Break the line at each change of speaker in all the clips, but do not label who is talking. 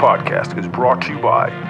podcast is brought to you by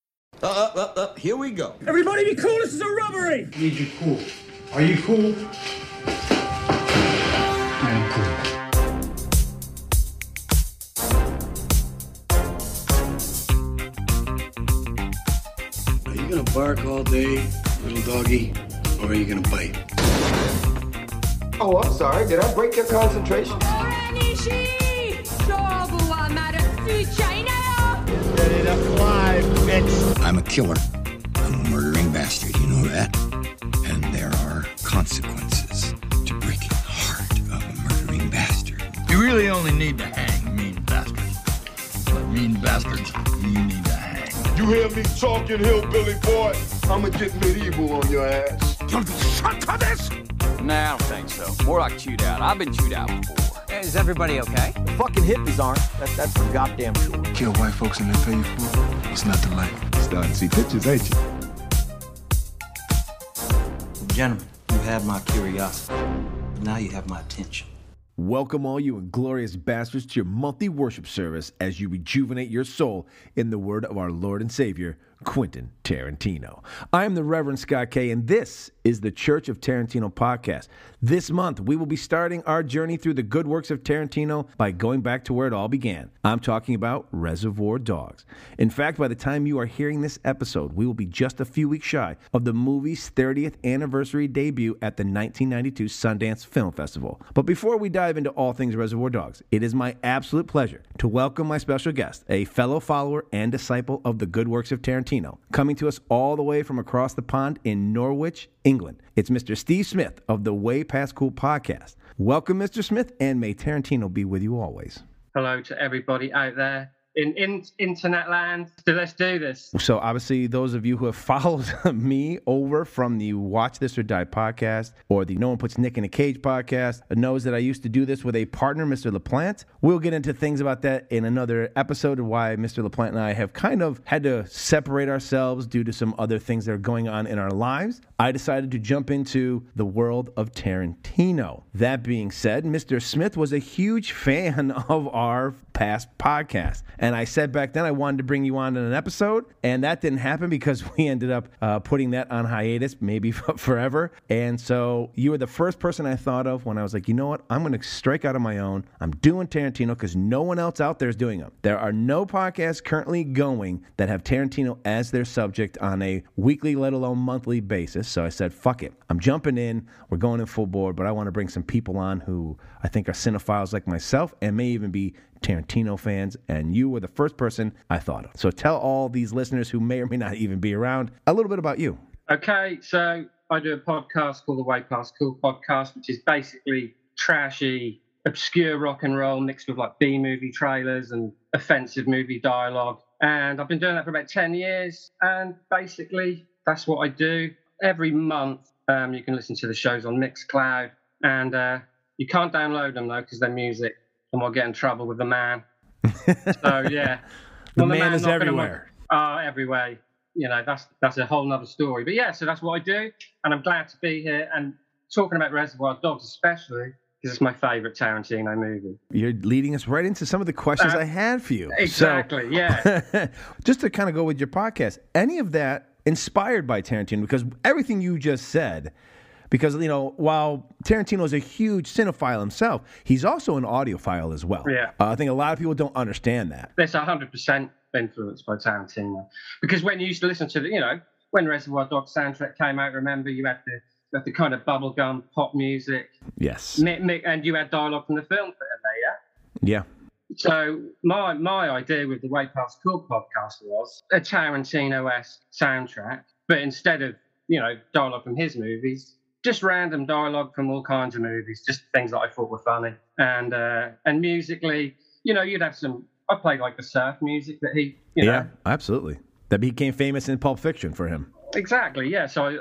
Uh, uh, uh, uh, here we go.
Everybody be cool, this is a robbery!
Need you cool. Are you cool? I am cool.
Are you gonna bark all day, little doggy, or are you gonna bite?
Oh, I'm sorry. Did I break your concentration?
I'm a killer. I'm a murdering bastard, you know that? And there are consequences to breaking the heart of a murdering bastard.
You really only need to hang mean bastards. But mean bastards, you need to hang.
You hear me talking, hillbilly boy? I'ma get medieval on your ass.
Nah, I don't think so. More like chewed out. I've been chewed out before.
Is everybody okay?
Fucking hippies aren't. That, that's for goddamn sure.
Kill white folks and they pay you for it. What's not to like? Starting to see pictures, ain't you?
Gentlemen, you have my curiosity. Now you have my attention.
Welcome, all you inglorious bastards, to your monthly worship service as you rejuvenate your soul in the word of our Lord and Savior, Quentin Tarantino. I am the Reverend Scott K, and this is the Church of Tarantino podcast. This month, we will be starting our journey through the good works of Tarantino by going back to where it all began. I'm talking about Reservoir Dogs. In fact, by the time you are hearing this episode, we will be just a few weeks shy of the movie's 30th anniversary debut at the 1992 Sundance Film Festival. But before we dive into all things Reservoir Dogs, it is my absolute pleasure to welcome my special guest, a fellow follower and disciple of the good works of Tarantino, coming to us all the way from across the pond in Norwich, England. It's Mr. Steve Smith of the Way Past Cool podcast. Welcome, Mr. Smith, and may Tarantino be with you always.
Hello to everybody out there in, in internet land. So let's do this.
So, obviously, those of you who have followed me over from the Watch This or Die podcast or the No One Puts Nick in a Cage podcast knows that I used to do this with a partner, Mr. LaPlante. We'll get into things about that in another episode of why Mr. LaPlante and I have kind of had to separate ourselves due to some other things that are going on in our lives. I decided to jump into the world of Tarantino. That being said, Mr. Smith was a huge fan of our past podcast. And I said back then I wanted to bring you on in an episode, and that didn't happen because we ended up uh, putting that on hiatus, maybe forever. And so you were the first person I thought of when I was like, you know what? I'm going to strike out on my own. I'm doing Tarantino because no one else out there is doing them. There are no podcasts currently going that have Tarantino as their subject on a weekly, let alone monthly basis. So I said, fuck it. I'm jumping in. We're going in full board, but I want to bring some people on who I think are cinephiles like myself and may even be Tarantino fans, and you were the first person I thought of. So tell all these listeners who may or may not even be around a little bit about you.
Okay, so I do a podcast called the Way Past Cool podcast, which is basically trashy, obscure rock and roll mixed with like B movie trailers and offensive movie dialogue. And I've been doing that for about 10 years. And basically, that's what I do. Every month, um, you can listen to the shows on Mixcloud. And uh, you can't download them though, because they're music and we'll get in trouble with the man. so yeah,
the, well, man, man is everywhere.
Oh, everywhere. You know, that's that's a whole nother story. But yeah, so that's what I do, and I'm glad to be here and talking about Reservoir Dogs, especially because it's my favorite Tarantino movie.
You're leading us right into some of the questions uh, I had for you.
Exactly.
So,
yeah.
just to kind of go with your podcast, any of that inspired by Tarantino? Because everything you just said because you know while Tarantino is a huge cinephile himself, he's also an audiophile as well.
Yeah,
uh, I think a lot of people don't understand that.
There's hundred percent influenced by Tarantino because when you used to listen to the, you know, when Reservoir Dogs soundtrack came out, remember you had the you had the kind of bubblegum pop music.
Yes.
and you had dialogue from the film there,
yeah. Yeah.
So my my idea with the Way Past Cool podcast was a Tarantino-esque soundtrack, but instead of you know dialogue from his movies, just random dialogue from all kinds of movies, just things that I thought were funny. And uh, and musically, you know, you'd have some. I played like the surf music that he, you know,
yeah, absolutely. That became famous in Pulp Fiction for him.
exactly, yeah. So uh,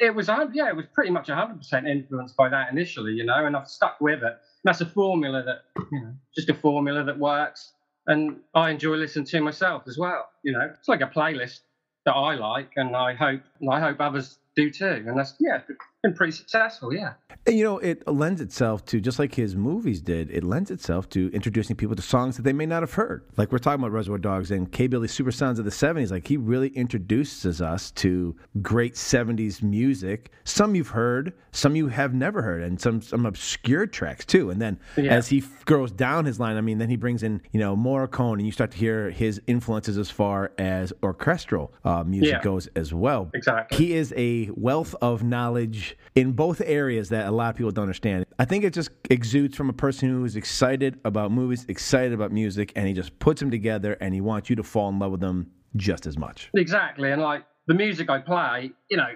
it was, yeah, it was pretty much hundred percent influenced by that initially, you know, and I've stuck with it. That's a formula that, you know, just a formula that works, and I enjoy listening to myself as well. You know, it's like a playlist that I like, and I hope, and I hope others do too. And that's yeah, been pretty successful. Yeah.
And, you know, it lends itself to just like his movies did. It lends itself to introducing people to songs that they may not have heard. Like we're talking about Reservoir Dogs and K. Billy Super Sounds of the '70s. Like he really introduces us to great '70s music. Some you've heard, some you have never heard, and some some obscure tracks too. And then
Yeah.
as he f- grows down his line, I mean, then he brings in you know Morricone, and you start to hear his influences as far as orchestral uh, music
Yeah.
goes as well.
Exactly.
He is a wealth of knowledge in both areas that a lot of people don't understand. I think it just exudes from a person who is excited about movies, excited about music, and he just puts them together and he wants you to fall in love with them just as much.
Exactly, and like the music I play, you know,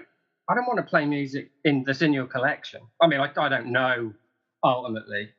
I don't want to play music in that's in your collection. I mean, I, I don't know ultimately,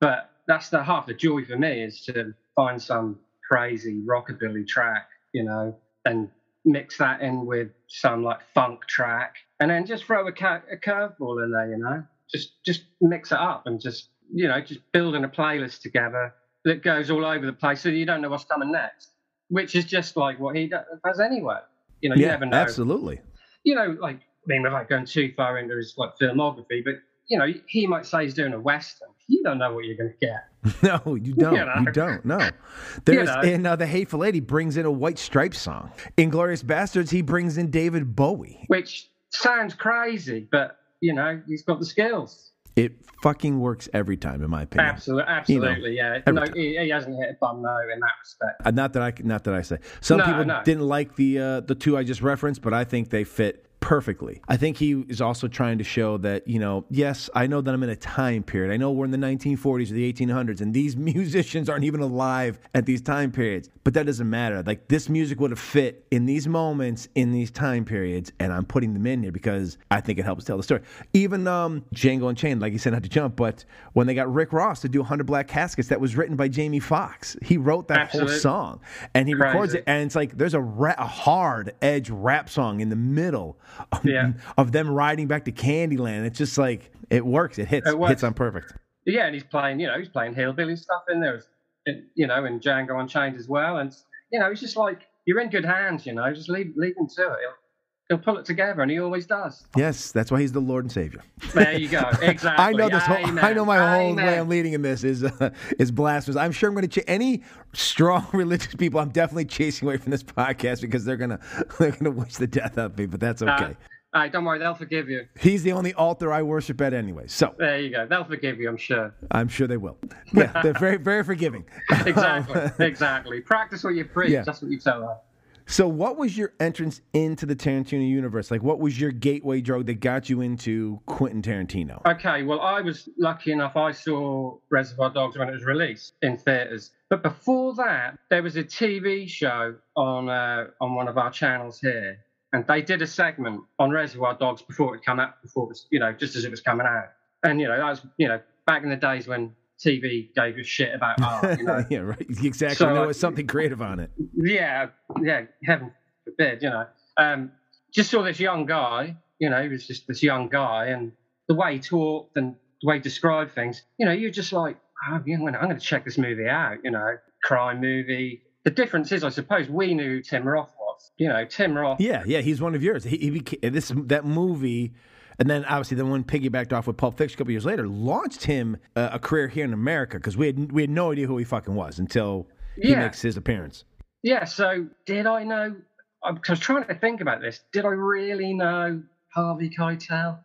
but that's the half the joy for me is to find some crazy rockabilly track, you know, and mix that in with some like funk track, and then just throw a, ca- a curveball in there, you know, just just mix it up and just you know just building a playlist together that goes all over the place so you don't know what's coming next, which is just like what he does anyway. You know, you never know
absolutely.
you know, like I mean, without going too far into his like filmography, but you know, he might say he's doing a western. You don't know what you're going to get.
No, you don't. You,
know.
don't. No. There's
know.
in uh, the Hateful Eight, he brings in a White Stripes song. Inglourious Basterds, he brings in David Bowie.
Which sounds crazy, but you know, he's got the skills.
It fucking works every time, in my opinion.
Absolutely,
You know,
absolutely, yeah. No, he, he hasn't hit a bum no in that respect.
Uh, not that I not that I say. Some
No,
people
no.
didn't like the uh, the two I just referenced, but I think they fit perfectly. I think he is also trying to show that you know, yes, I know that I'm in a time period. I know we're in the 1940s or the 1800s, and these musicians aren't even alive at these time periods. But that doesn't matter. Like this music would have fit in these moments in these time periods, and I'm putting them in here because I think it helps tell the story. Even um, Django Unchained, like you said, not to jump, but when they got Rick Ross to do 100 Black Caskets, that was written by Jamie Foxx. He wrote that
Absolute.
whole song, and he records it, and it's like there's a, ra- a hard edge rap song in the middle of,
Yeah.
of them riding back to Candyland. It's just like it works. It hits.
It works.
Hits on perfect.
Yeah, and he's playing, you know, he's playing hillbilly stuff in there, and, you know, and Django Unchained as well. And you know, it's just like you're in good hands. You know, just leave leave him to it. He'll, pull it together, and he always does.
Yes, that's why he's the Lord and Savior.
There you go. Exactly.
I know this. Whole,
Amen.
I know my whole way I'm leading in this is uh, is blasphemous. I'm sure I'm going to ch- any strong religious people. I'm definitely chasing away from this podcast because they're gonna they're gonna wish the death of me. But that's okay.
Uh, hey, don't worry, they'll forgive you.
He's the only altar I worship at anyway. So
There you go. They'll forgive you, I'm sure.
I'm sure they will. Yeah, they're very very forgiving.
Exactly. exactly. Practice what you preach.
Yeah.
That's what you tell them.
So, what was your entrance into the Tarantino universe? Like, what was your gateway drug that got you into Quentin Tarantino?
Okay, well, I was lucky enough. I saw Reservoir Dogs when it was released in theaters. But before that, there was a TV show on uh, on one of our channels here, and they did a segment on Reservoir Dogs before it came out. Before it was, you know, just as it was coming out. And you know, that was, you know, back in the days when TV gave a shit about art. You know,
yeah, right. Exactly.
So,
no, it's something creative on it.
yeah, yeah, heaven forbid, you know. Um, just saw this young guy, you know, he was just this young guy, and the way he talked and the way he described things, you know, you're just like, oh, yeah, I'm going to check this movie out, you know, crime movie. The difference is, I suppose, we knew Tim Roth was. You know, Tim Roth.
Yeah, yeah, he's one of yours. He, he became this that movie, and then obviously the one piggybacked off with Pulp Fiction a couple years later launched him uh, a career here in America because we had we had no idea who he fucking was until he
Yeah.
makes his appearance.
Yeah, so did I know? I was trying to think about this. Did I really know Harvey Keitel?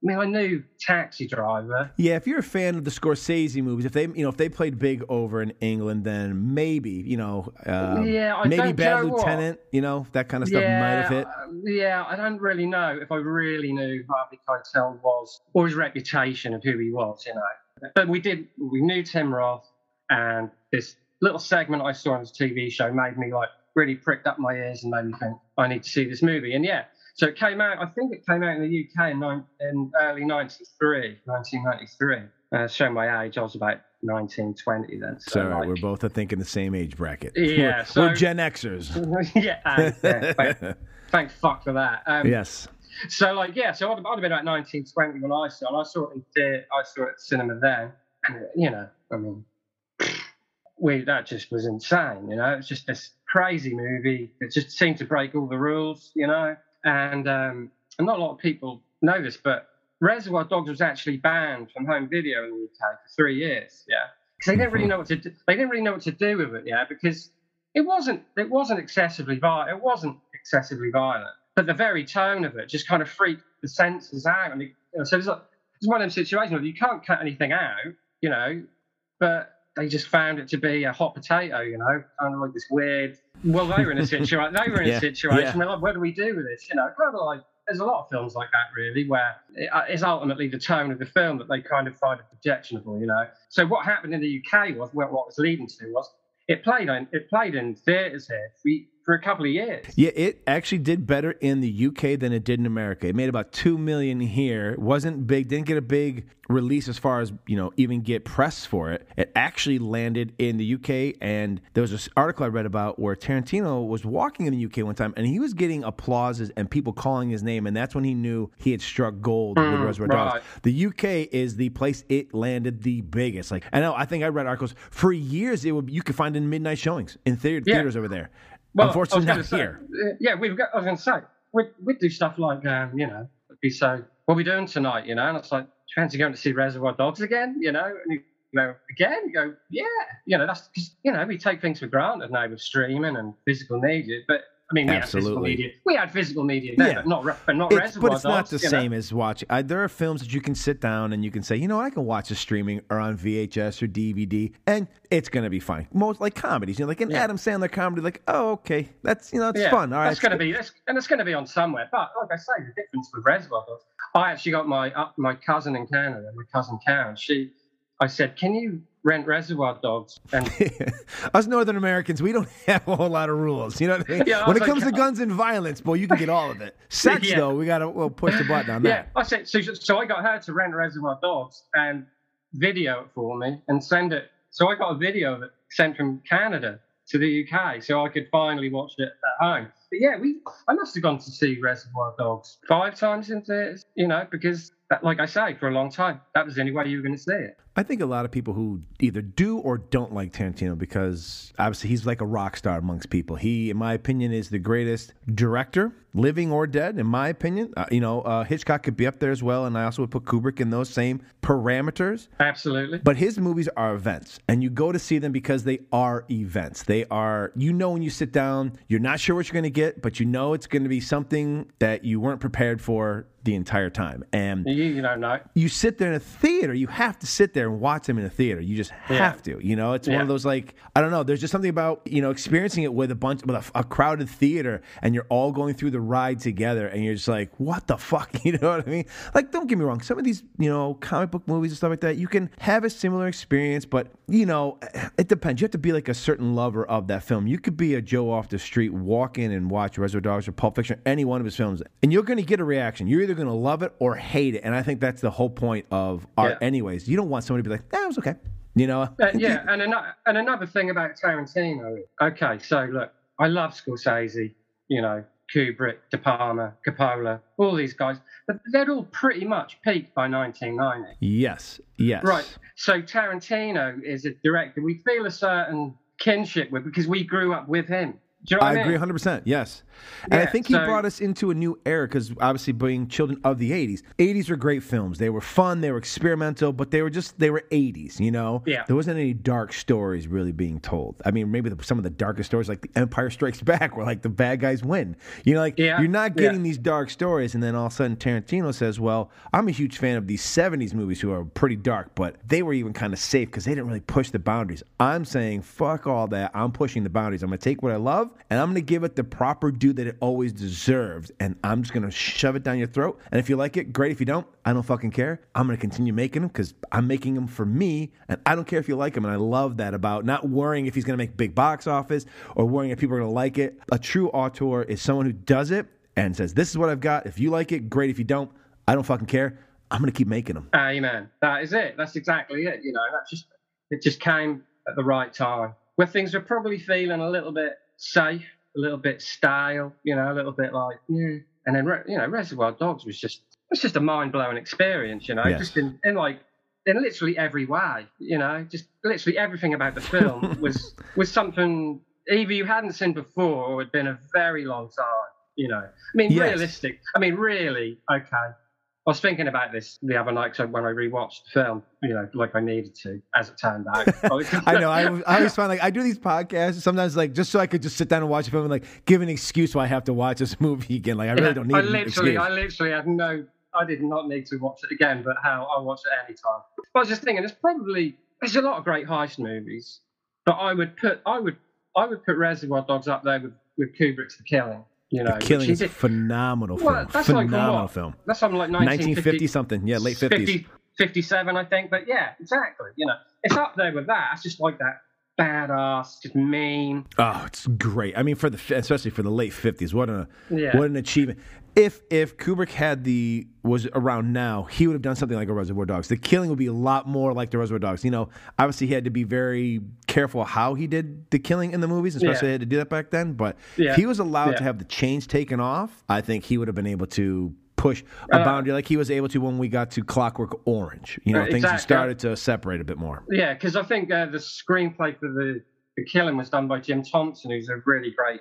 I mean, I knew Taxi Driver.
Yeah, if you're a fan of the Scorsese movies, if they you know if they played big over in England, then maybe you know um,
Yeah, I
maybe Bad
know what.
Lieutenant, you know that kind of stuff might have hit.
uh, Yeah, I don't really know if I really knew Harvey Keitel was or his reputation of who he was, you know. But we did, we knew Tim Roth, and this little segment I saw on his TV show made me like really pricked up my ears and made me think I need to see this movie. And yeah, So it came out. I think it came out in the UK in, in early '93, 1993. Uh, showing my age, I was about 19, 20 then. So,
So
like,
we're both, I think, in the same age bracket.
Yeah,
We're,
so-
we're Gen Xers.
yeah, uh, yeah, thank, thank fuck for that. Um,
yes.
So like yeah, so I'd, I'd have been about 19, 20 when I saw it. I saw it in the, I saw it at the cinema then, and you know, I mean, we that just was insane. You know, it's just this crazy movie that just seemed to break all the rules. You know, and um, and not a lot of people know this, but Reservoir Dogs was actually banned from home video in the UK for three years. Yeah, because they didn't really know what to do. They didn't really know what to do with it. Yeah, because it wasn't it wasn't excessively violent. It wasn't excessively violent, but the very tone of it just kind of freaked the senses out. And it, you know, so it's, like, it's one of them situations where you can't cut anything out, you know, but they just found it to be a hot potato, you know, kind of like this weird. Well, they were in a situation. They were in
Yeah,
a situation
yeah.
like, what do we do with this? You know, kind of like there's a lot of films like that really, where it, uh, it's ultimately the tone of the film that they kind of find objectionable, you know. So what happened in the UK was what, what was leading to was it played on it played in theatres here for, a couple of years.
Yeah, it actually did better in the UK than it did in America. It made about two million here. It wasn't big. Didn't get a big release as far as you know, even get press for it. It actually landed in the UK, and there was this article I read about where Tarantino was walking in the UK one time, and he was getting applauses and people calling his name, and that's when he knew he had struck gold with
Mm,
Reservoir Dogs. The UK is the place it landed the biggest. Like I know, I think I read articles for years. It would you could find in midnight showings in theater,
Yeah.
theaters over there.
Well,
Unfortunately, not
gonna
here.
uh, yeah, we've got. I was going to say we'd, we'd do stuff like um, you know, it'd be so. What are we doing tonight? You know, and it's like, fancy going to see Reservoir Dogs again? You know, and you go again. You go, yeah. You know, that's because you know we take things for granted now with streaming and physical media. But I mean, we had physical media. We had physical media, then,
Yeah.
but not but not
It's,
Reservoir
but it's not
Dogs,
the
you know?
same as watching. I, there are films that you can sit down and you can say, you know, I can watch a streaming or on VHS or DVD, and it's going to be fine. Most like comedies, you know, like an
Yeah.
Adam Sandler comedy, like, oh, okay, that's you know, it's
yeah,
fun. All right,
that's going to be, that's, and it's going to be on somewhere. But like I say, the difference with Reservoir Dogs, I actually got my uh, my cousin in Canada, my cousin Karen. She, I said, can you rent Reservoir Dogs? And
Us Northern Americans, we don't have a whole lot of rules. You know what I mean?
Yeah,
when it comes to guns and violence, boy, you can get all of it. Sex,
Yeah.
though, we got to we'll push the button on
yeah,
that.
I said, so, so I got her to rent Reservoir Dogs and video it for me and send it. So I got a video of it sent from Canada to the UK, so I could finally watch it at home. But yeah, we I must have gone to see Reservoir Dogs five times in theaters, you know, because that, like I say, for a long time, that was the only way you were going to see it.
I think a lot of people who either do or don't like Tarantino because obviously he's like a rock star amongst people. He, in my opinion, is the greatest director, living or dead. In my opinion, uh, you know, uh, Hitchcock could be up there as well, and I also would put Kubrick in those same parameters.
Absolutely.
But his movies are events, and you go to see them because they are events. They are, you know, when you sit down, you're not sure what you're going to get, but you know it's going to be something that you weren't prepared for the entire time. And
You, you know.
you sit there in a theater. You have to sit there and watch them in a theater. You just have to. You know, it's one of those like I don't know. There's just something about you know experiencing it with a bunch with a, a crowded theater, and you're all going through the ride together, and you're just like, what the fuck? You know what I mean? Like, don't get me wrong. Some of these you know comic book movies and stuff like that, you can have a similar experience, but you know, it depends. You have to be like a certain lover of that film. You could be a Joe off the street, walk in and watch Reservoir Dogs or Pulp Fiction, any one of his films, and you're going to get a reaction. You're either going to love it or hate it, and I think that's the whole point of art.
Yeah.
Anyways, you don't want somebody to be like, "That was okay," you know?
Uh, yeah, and another and another thing about Tarantino. Okay, so look, I love Scorsese. You know, Kubrick, De Palma, Coppola, all these guys, but they're all pretty much peaked by 1990.
Yes, yes,
Right. So Tarantino is a director we feel a certain kinship with because we grew up with him. Do you know I,
I agree 100%. Yes. And I think he
so-
brought us into a new era because obviously being children of the 80s. 80s were great films. They were fun, they were experimental, but they were just, they were 80s, you know?
Yeah.
There wasn't any dark stories really being told. I mean, maybe the, some of the darkest stories, like The Empire Strikes Back, where like the bad guys win. You know, like
Yeah,
you're not
yeah.
getting these dark stories. And then all of a sudden Tarantino says, well, I'm a huge fan of these 70s movies who are pretty dark, but they were even kind of safe because they didn't really push the boundaries. I'm saying, fuck all that. I'm pushing the boundaries. I'm going to take what I love and I'm going to give it the proper due that it always deserves. And I'm just going to shove it down your throat. And if you like it, great. If you don't, I don't fucking care. I'm going to continue making them because I'm making them for me. And I don't care if you like them. And I love that about not worrying if he's going to make big box office or worrying if people are going to like it. A true auteur is someone who does it and says, "This is what I've got. If you like it, great. If you don't, I don't fucking care. I'm gonna keep making them."
Amen. That is it. That's exactly it. You know, that just it just came at the right time where things were probably feeling a little bit safe, a little bit stale. You know, a little bit like yeah. And then you know, Reservoir Dogs was just it's just a mind blowing experience. You know,
Yes.
just in, in like in literally every way. You know, just literally everything about the film was was something either you hadn't seen before or had been a very long time. You know, I mean,
Yes.
realistic. I mean, really, okay. I was thinking about this the other night when I rewatched the film, you know, like I needed to, as it turned out.
I know. I, I always find like I do these podcasts sometimes like just so I could just sit down and watch a film and like give an excuse why I have to watch this movie again. Like I really don't need
I literally. I literally had no, I did not need to watch it again, but how I watch it anytime. But I was just thinking, there's probably there's a lot of great heist movies, but I would put, I would, I would put Reservoir Dogs up there with, with Kubrick's The Killing. You know,
the Killing is a phenomenal film.
Well, that's like
phenomenal
what?
film.
That's something like
1950 something. Yeah, late 50s.
50, 57, I think. But yeah, exactly. You know, it's up there with that. It's just like that badass, just mean.
Oh, it's great. I mean, for the especially for the late fifties, what a
Yeah.
what an achievement. If if Kubrick had the was around now, he would have done something like a Reservoir Dogs. The Killing would be a lot more like the Reservoir Dogs. You know, obviously he had to be very careful how he did the killing in the movies, especially
Yeah.
he had to do that back then. But
Yeah.
if he was allowed to have the chains taken off, I think he would have been able to push a
Uh,
boundary like he was able to when we got to Clockwork Orange. You know, things
exactly.
started to separate a bit more.
Yeah, because I think uh, the screenplay for the the Killing was done by Jim Thompson, who's a really great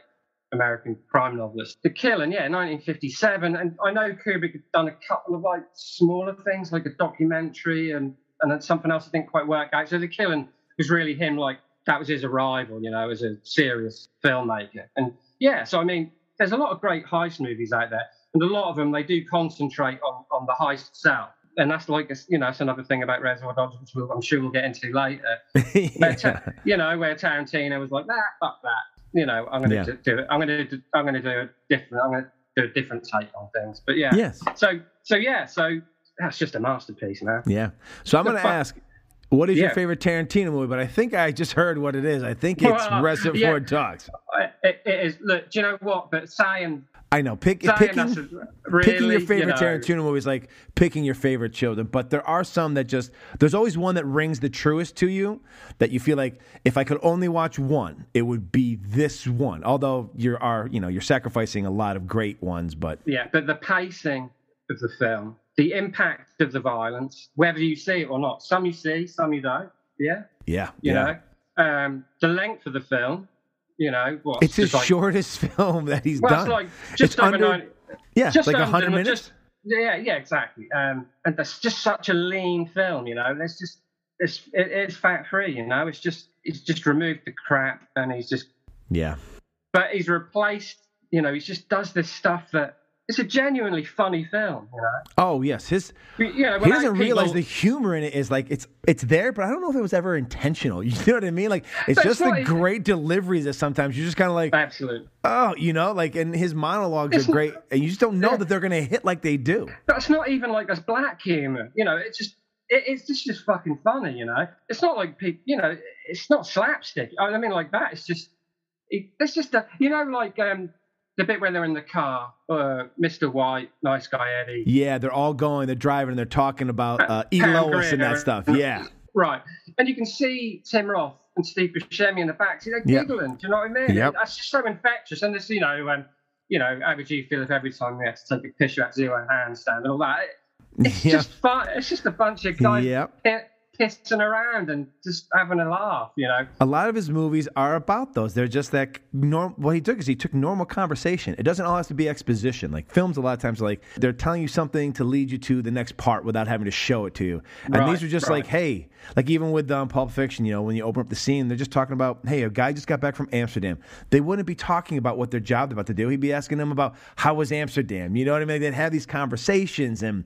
American crime novelist. The Killing, yeah, 1957, and I know Kubrick had done a couple of like smaller things, like a documentary and and then something else I didn't quite work out. So The Killing was really him, like that was his arrival, you know, as a serious filmmaker. And yeah, so I mean, there's a lot of great heist movies out there, and a lot of them they do concentrate on on the heist itself. And that's like, you know, that's another thing about Reservoir Dogs, which we'll, I'm sure we'll get into later. Where Ta- you know, where Tarantino was like, nah, fuck that. You know, I'm going to
Yeah.
do, do it. I'm going to, I'm going to do a different. I'm going to do a different take on things. But yeah.
Yes.
So, so yeah. So that's just a masterpiece, man.
Yeah. So I'm going to
fu-
ask, what is your favorite Tarantino movie? But I think I just heard what it is. I think it's
Well,
Reservoir
yeah.
Dogs.
It, it is. Look, do you know what? But saying,
I know. Pick, picking,
really,
picking your
you
favorite
know,
Tarantino movie is like picking your favorite children. But there are some that just, there's always one that rings the truest to you that you feel like if I could only watch one, it would be this one. Although you are, you know, you're sacrificing a lot of great ones, but
Yeah, but the pacing of the film, the impact of the violence, whether you see it or not, some you see, some you don't. Yeah,
yeah.
you
yeah.
know, um, the length of the film. You know, what?
It's his
like-
shortest film that he's
Well,
done.
it's like just
It's
over
under-
90
yeah,
just
like 100 minutes.
Just, yeah, yeah, exactly. Um, and that's just such a lean film. You know, there's just it's it, it's fat free. You know, it's just it's just removed the crap and he's just
yeah.
but he's replaced. You know, he just does this stuff that it's a genuinely funny film. You know,
Oh yes, his
know,
he doesn't realize the humor in it is like it's it's there, but I don't know if it was ever intentional. You know what I mean? Like it's just the great deliveries that sometimes you're just kind of like,
absolutely.
oh, you know, like and his monologues
It's
are great, and you just don't know that they're gonna hit like they do.
That's not even like that's black humor. You know, it's just it, it's just just fucking funny. You know, it's not like people. You know, it's not slapstick. I mean, like that. It's just it, it's just a you know like um the bit where they're in the car, uh, Mr. White, nice guy Eddie.
Yeah, they're all going, they're driving, and they're talking about uh, E.
Pam
Lois and that stuff. Yeah,
Right. And you can see Tim Roth and Steve Buscemi in the back. See, they're
Yep.
giggling. Do you know what I mean?
Yep.
That's just so infectious. And this, you know, um, you know, how would you feel if every time we had to take a picture at zero handstand and all that? It- It's
Yeah.
just fun. It's just a bunch of guys
Yep.
pi- pissing around and just having a laugh, you know.
a lot of his movies are about those. They're just that norm. What he took is he took normal conversation. It doesn't all have to be exposition. Like films, a lot of times, are like they're telling you something to lead you to the next part without having to show it to you. And
Right,
these are just
right.
like, hey, like even with um, Pulp Fiction, you know, when you open up the scene, they're just talking about, hey, a guy just got back from Amsterdam. They wouldn't be talking about what their job about to do. He'd be asking them about how was Amsterdam. You know what I mean? They'd have these conversations, and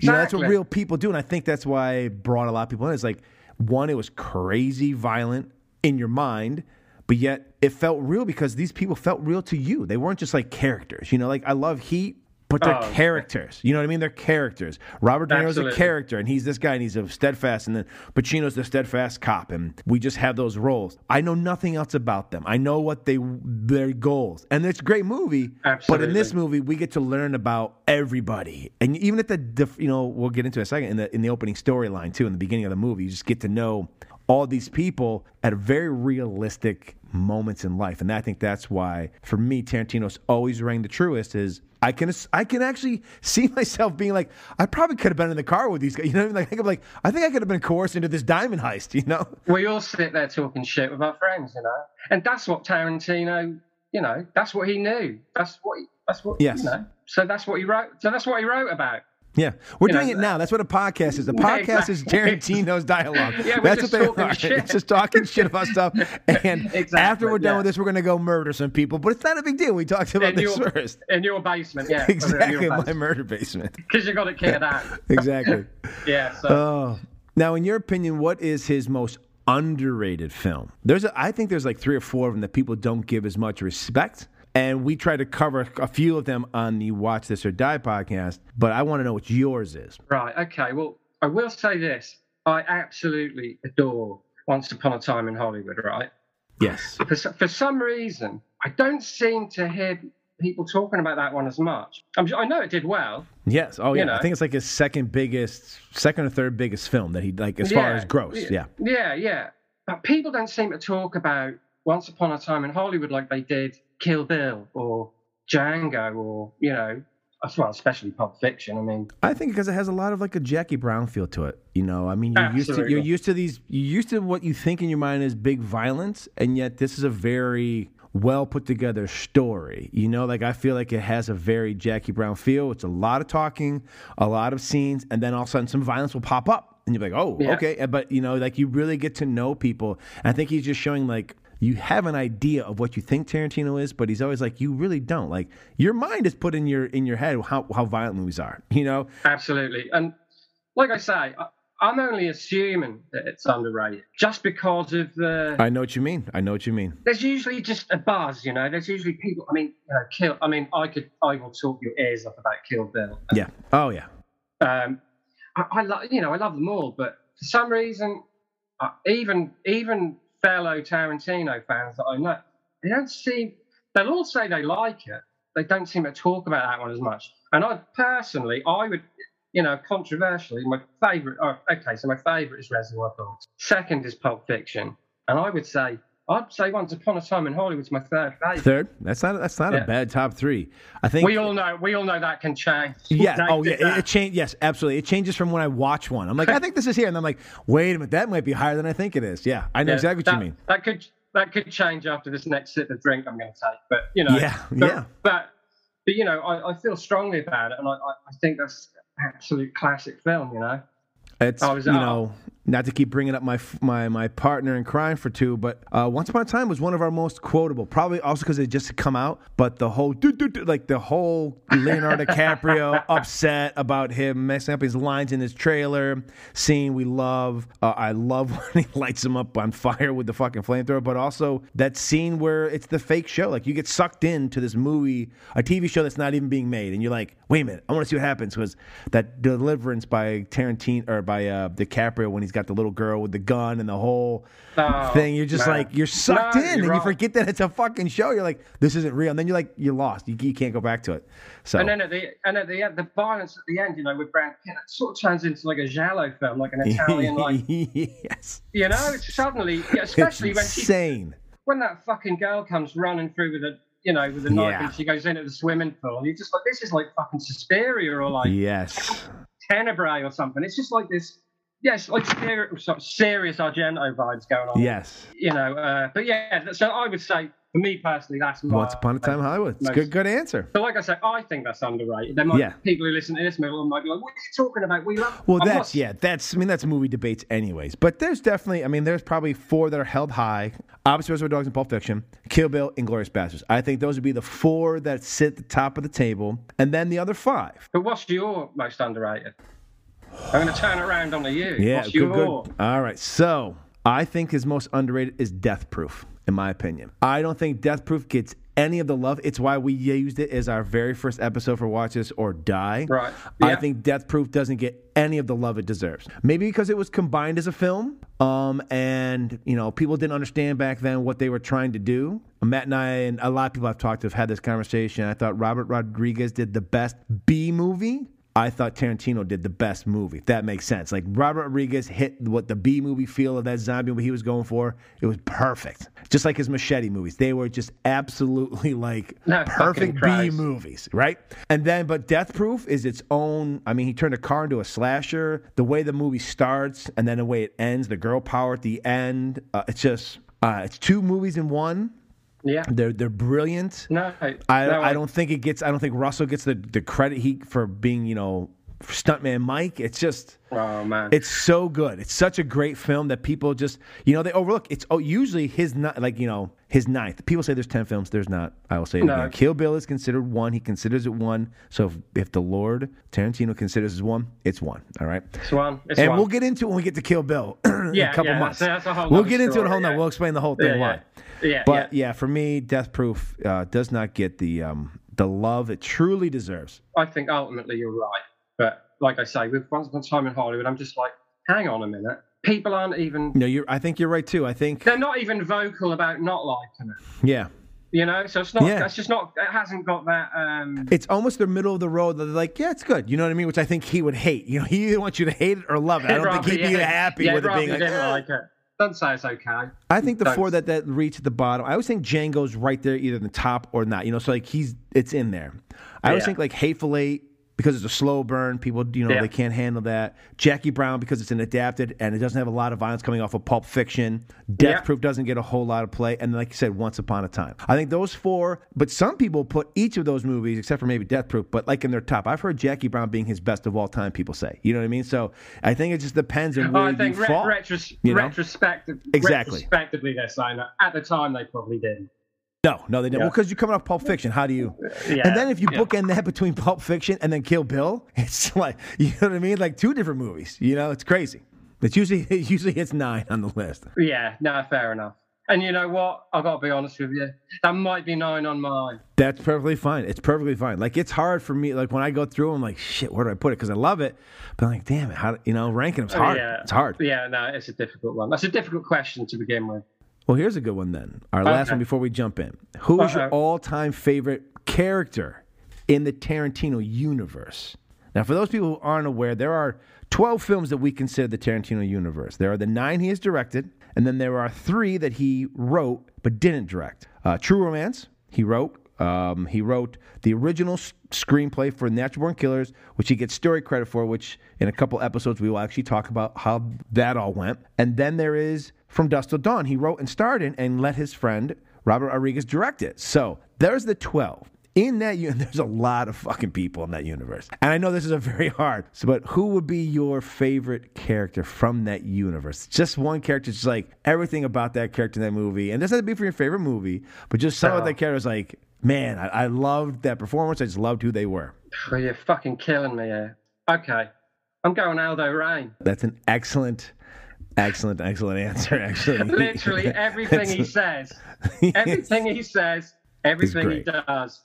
you know that's what real people do. And I think that's why brought a lot of people in. It's like one, it was crazy violent in your mind, but yet it felt real because these people felt real to you. They weren't just like characters. You know, like I love Heat. But they're
Oh.
characters. You know what I mean? They're characters. Robert De Niro's a character, and he's this guy, and he's a steadfast, and then Pacino's the steadfast cop, and we just have those roles. I know nothing else about them. I know what they their goals, and it's a great movie. But in this movie, we get to learn about everybody, and even at the you know we'll get into it in a second in the in the opening storyline too. In the beginning of the movie, you just get to know all these people at a very realistic moments in life, and I think that's why for me Tarantino's always rang the truest. Is I can I can actually see myself being like I probably could have been in the car with these guys. You know what I mean? Like I think I'm like I think I could have been coerced into this diamond heist. You know?
We all sit there talking shit with our friends, you know, and that's what Tarantino, you know, that's what he knew. That's what. He, that's what.
Yes.
You know. So that's what he wrote. So that's what he wrote about.
Yeah, we're
You know,
doing it now. That's what a podcast is. The podcast is
exactly.
Tarantino's dialogue.
Yeah, we're
That's
just
what they
talking
are.
shit.
It's just talking shit about stuff. And
Exactly,
after we're done
yeah.
with this, we're going to go murder some people. But it's not a big deal. We talked about
in
this
your,
first.
in your basement, yeah.
Exactly, in my murder basement.
Because you got it cleared out.
Exactly.
Yeah. So
Oh, now in your opinion, what is his most underrated film? There's, a, I think there's like three or four of them that people don't give as much respect. And we try to cover a few of them on the Watch This or Die podcast, but I want to know what yours is.
right. Okay. Well, I will say this: I absolutely adore Once Upon a Time in Hollywood. Right.
Yes.
For for some reason, I don't seem to hear people talking about that one as much. I'm, I know it did well.
Yes. Oh,
You
yeah.
know.
I think it's like his second biggest, second or third biggest film that he like as far as gross. Yeah.
Yeah, yeah. But people don't seem to talk about Once Upon a Time in Hollywood like they did Kill Bill or Django or, you know, well, especially Pulp Fiction. I mean,
I think because it has a lot of like a Jackie Brown feel to it. You know, I mean, you're used to you're used to these, you're used to what you think in your mind is big violence, and yet this is a very well put together story. You know, like I feel like it has a very Jackie Brown feel. It's a lot of talking, a lot of scenes, and then all of a sudden some violence will pop up, and you're like, oh,
Yeah.
okay. But you know, like you really get to know people. And I think he's just showing like. You have an idea of what you think Tarantino is, but he's always like, you really don't. Like your mind is put in your in your head how, how violent movies are. You know,
absolutely. And like I say, I, I'm only assuming that it's underrated just because of the.
I know what you mean. I know what you mean.
there's usually just a buzz, you know. There's usually people. I mean, you know, kill. I mean, I could. I will talk your ears off about Kill Bill.
Yeah. Oh yeah.
Um, I, I love, you know, I love them all, but for some reason, uh, even even fellow Tarantino fans that I know, they don't seem. They'll all say they like it. They don't seem to talk about that one as much. And I personally, I would, you know, controversially, my favorite. Oh, okay, so my favorite is Reservoir Dogs. Second is Pulp Fiction, and I would say. I'd say Once Upon a Time in Hollywood's my third favorite.
Third. That's not. That's not a bad top three. I think.
We all know. We all know that can change.
Yeah. Oh, yeah. It,
that-
it changed. Yes, absolutely. It changes from when I watch one. I'm like, I think this is here, and I'm like, wait a minute, that might be higher than I think it is. Yeah, I know
Yeah,
exactly what
that,
you mean.
That could that could change after this next sip of drink I'm going to take. But you know,
Yeah,
but,
yeah.
But but you know, I, I feel strongly about it, and I, I, I think that's an absolute classic film. You know,
It's
I was
you know not to keep bringing up my my my partner in crime for two, but uh, Once Upon a Time was one of our most quotable. Probably also because it just had come out, but the whole doo, doo, doo, like the whole Leonardo DiCaprio upset about him messing up his lines in his trailer scene. We love. Uh, I love when he lights him up on fire with the fucking flamethrower, but also that scene where it's the fake show. Like you get sucked into this movie, a TV show that's not even being made, and you're like, wait a minute, I want to see what happens. Because that Deliverance by Tarantino or by uh, DiCaprio when he's got the little girl with the gun and the whole thing, you're just like you're sucked
No,
in, and you forget that it's a fucking show. You're like, this isn't real, and then you're like, you're lost. You, you can't go back to it. So
and then at the and at the end, the violence at the end, you know, with Brad Pitt, it sort of turns into like a giallo film, like an Italian, like
yes,
you know, it's suddenly, especially when
it's
she
insane.
when that fucking girl comes running through with a you know with a knife
Yeah.
and she goes into the swimming pool, you're just like, this is like fucking Suspiria or like
Yes,
Tenebrae or something. It's just like this, yes, like serious, sort of serious Argento vibes going on.
yes.
You know, uh, but yeah, so I would say, for me personally, that's my.
Once upon a time, Hollywood. It's
most-
good, good answer.
But like I said, I think that's underrated. There might
Yeah.
be people who listen to this middle and might be like, "What are you talking about? We love."
Well,
I'm
that's
not-
yeah, that's I mean that's movie debates anyways. But there's definitely I mean there's probably four that are held high. Obviously, Reservoir Dogs and Pulp Fiction, Kill Bill, and Glorious Bastards. I think those would be the four that sit at the top of the table, and then the other five.
But what's your most underrated? I'm going to turn around on you.
Yeah,
what's
good,
your?
good. All right, so I think his most underrated is Death Proof, in my opinion. I don't think Death Proof gets any of the love. It's why we used it as our very first episode for Watch This or Die.
Right.
I think Death Proof doesn't get any of the love it deserves. Maybe because it was combined as a film, um, and you know people didn't understand back then what they were trying to do. Matt and I and a lot of people I've talked to have had this conversation. I thought Robert Rodriguez did the best B movie. I thought Tarantino did the best movie. If that makes sense. Like Robert Rodriguez hit what the B movie feel of that zombie movie he was going for. It was perfect. Just like his Machete movies. They were just absolutely like
No
perfect B movies, right? And then, but Death Proof is its own. I mean, he turned a car into a slasher. The way the movie starts and then the way it ends, the girl power at the end. Uh, it's just, uh, it's two movies in one.
Yeah.
They're they're brilliant.
No,
I
no,
I don't think it gets. I don't think Russell gets the the credit he for being you know stuntman Mike. It's just.
Oh man,
It's so good. It's such a great film that people just, you know, they overlook. It's oh, usually his ni- like you know his ninth. People say there's ten films. There's not. I will say it
No.
again. Kill Bill is considered one. He considers it one. So if, if the Lord Tarantino considers it one, it's one. All right.
it's one. It's
and
one.
we'll get into it when we get to Kill Bill in
Yeah,
a couple
yeah,
months.
that's- that's a whole
we'll get into it. on.
yeah.
We'll explain the whole thing
Yeah,
why.
Yeah,
But
yeah.
yeah, for me, Death Proof uh, does not get the um, the love it truly deserves.
I think ultimately you're right, but like I say, with Once Upon a Time in Hollywood, I'm just like, hang on a minute. People aren't even.
No, you're. I think you're right too. I think.
They're not even vocal about not liking it.
Yeah.
You know, so it's not.
Yeah.
It's just not. It hasn't got that. um
It's almost the middle of the road. that They're like, yeah, it's good. You know what I mean? Which I think he would hate. You know, he either wants you to hate it or love it. I don't think he'd be happy
yeah,
with it being like.
didn't like it. Don't say it's okay.
I think the
Don't-
four that that reach at the bottom. I always think Django's right there, either in the top or not. You know, so like he's it's in there. I always think like Hateful Eight because it's a slow burn. People, you know,
Yeah.
they can't handle that. Jackie Brown because it's an adapted and it doesn't have a lot of violence coming off of Pulp Fiction. Death
Yeah.
Proof doesn't get a whole lot of play, and like you said, Once Upon a Time. I think those four. But some people put each of those movies, except for maybe Death Proof, but like in their top. I've heard Jackie Brown being his best of all time. People say, you know what I mean? So I think it just depends on
Oh,
where you
re-
fall.
retros-
you know?
retrospective-
Exactly.
retrospectively, they're saying that. At the time, they probably didn't.
No, no, they didn't.
Yeah.
Well, because you're coming off Pulp Fiction. How do you?
Yeah,
and then if you
yeah.
bookend that between Pulp Fiction and then Kill Bill, it's like you know what I mean, like two different movies. You know, it's crazy. It's usually it usually hits nine on the list.
Yeah, no, fair enough. And you know what? I've got to be honest with you. That might be nine on mine.
That's perfectly fine. It's perfectly fine. Like it's hard for me. Like when I go through, I'm like, shit, where do I put it? Because I love it, but I'm like, damn it, how you know ranking them's oh, hard.
Yeah.
It's hard.
Yeah, no, it's a difficult one. That's a difficult question to begin with.
Well, here's a good one then. Our last one before we jump in. Who is your all-time favorite character in the Tarantino universe? Now, for those people who aren't aware, there are 12 films that we consider the Tarantino universe. There are the nine he has directed, and then there are three that he wrote but didn't direct. Uh, True Romance, he wrote. Um, he wrote the original s- screenplay for Natural Born Killers, which he gets story credit for, which in a couple episodes we will actually talk about how that all went. And then there is From Dusk Till Dawn. He wrote and starred in and let his friend Robert Rodriguez direct it. So there's the 12. In that, un- there's a lot of fucking people in that universe. And I know this is a very hard, so, but who would be your favorite character from that universe? Just one character, just like everything about that character in that movie. And it doesn't have to be for your favorite movie, but just some of that character is like, man, I, I loved that performance. I just loved who they were.
Oh, you're fucking killing me here. Okay. I'm going Aldo Raine.
That's an excellent, excellent, excellent answer, actually.
Literally everything he says. Everything he says, everything he does.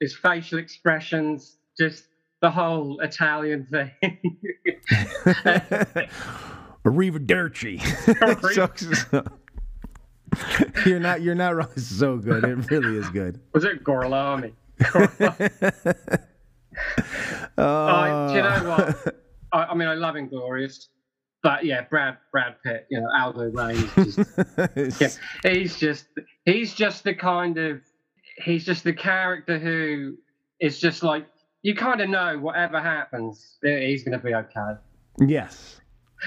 His facial expressions, just the whole Italian thing.
Arrivederci. So- so- you're not you're not wrong. It's so good. It really is good.
Was it Gorlami?
Oh,
I, do you know what? I, I mean, I love Inglourious, but yeah, Brad Brad Pitt, you know, Aldo Raine just yeah, he's just he's just the kind of he's just the character who is just like you kind of know whatever happens, eh, he's going to be okay.
yes.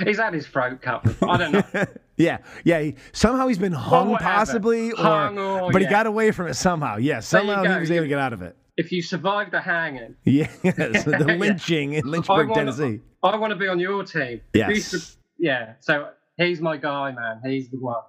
He's had his throat cut. Before. I don't know.
Yeah, yeah. He, somehow he's been hung,
whatever.
possibly, or,
Hung or-
but he got away from it somehow. Yes,
you
somehow he was able to get out of it.
If you survive the hanging,
Yes, the lynching in
I
Lynchburg,
wanna-
Tennessee.
I want to be on your team.
Yes.
Yeah. So he's my guy, man. He's the one.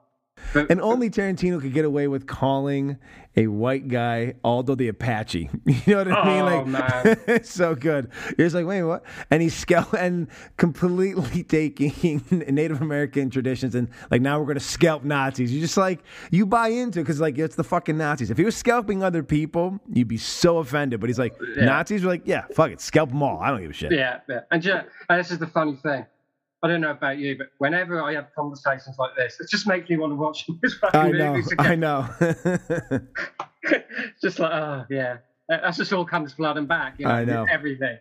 And only Tarantino could get away with calling a white guy Aldo the Apache. You know what I mean?
Oh,
Like,
man.
it's so good. You're just like, wait, what? And he's scalp and completely taking Native American traditions and like now we're gonna scalp Nazis. You just like you buy into it because like it's the fucking Nazis. If he was scalping other people, you'd be so offended. But he's like,
Yeah.
Nazis are like, yeah, fuck it, scalp them all. I don't give a shit.
Yeah, yeah. And, know, and this is the funny thing. I don't know about you, but whenever I have conversations like this, it just makes me want to watch these fucking
I know,
movies
I know.
just like, oh yeah, that's just all comes flooding back. You know,
I know.
everything.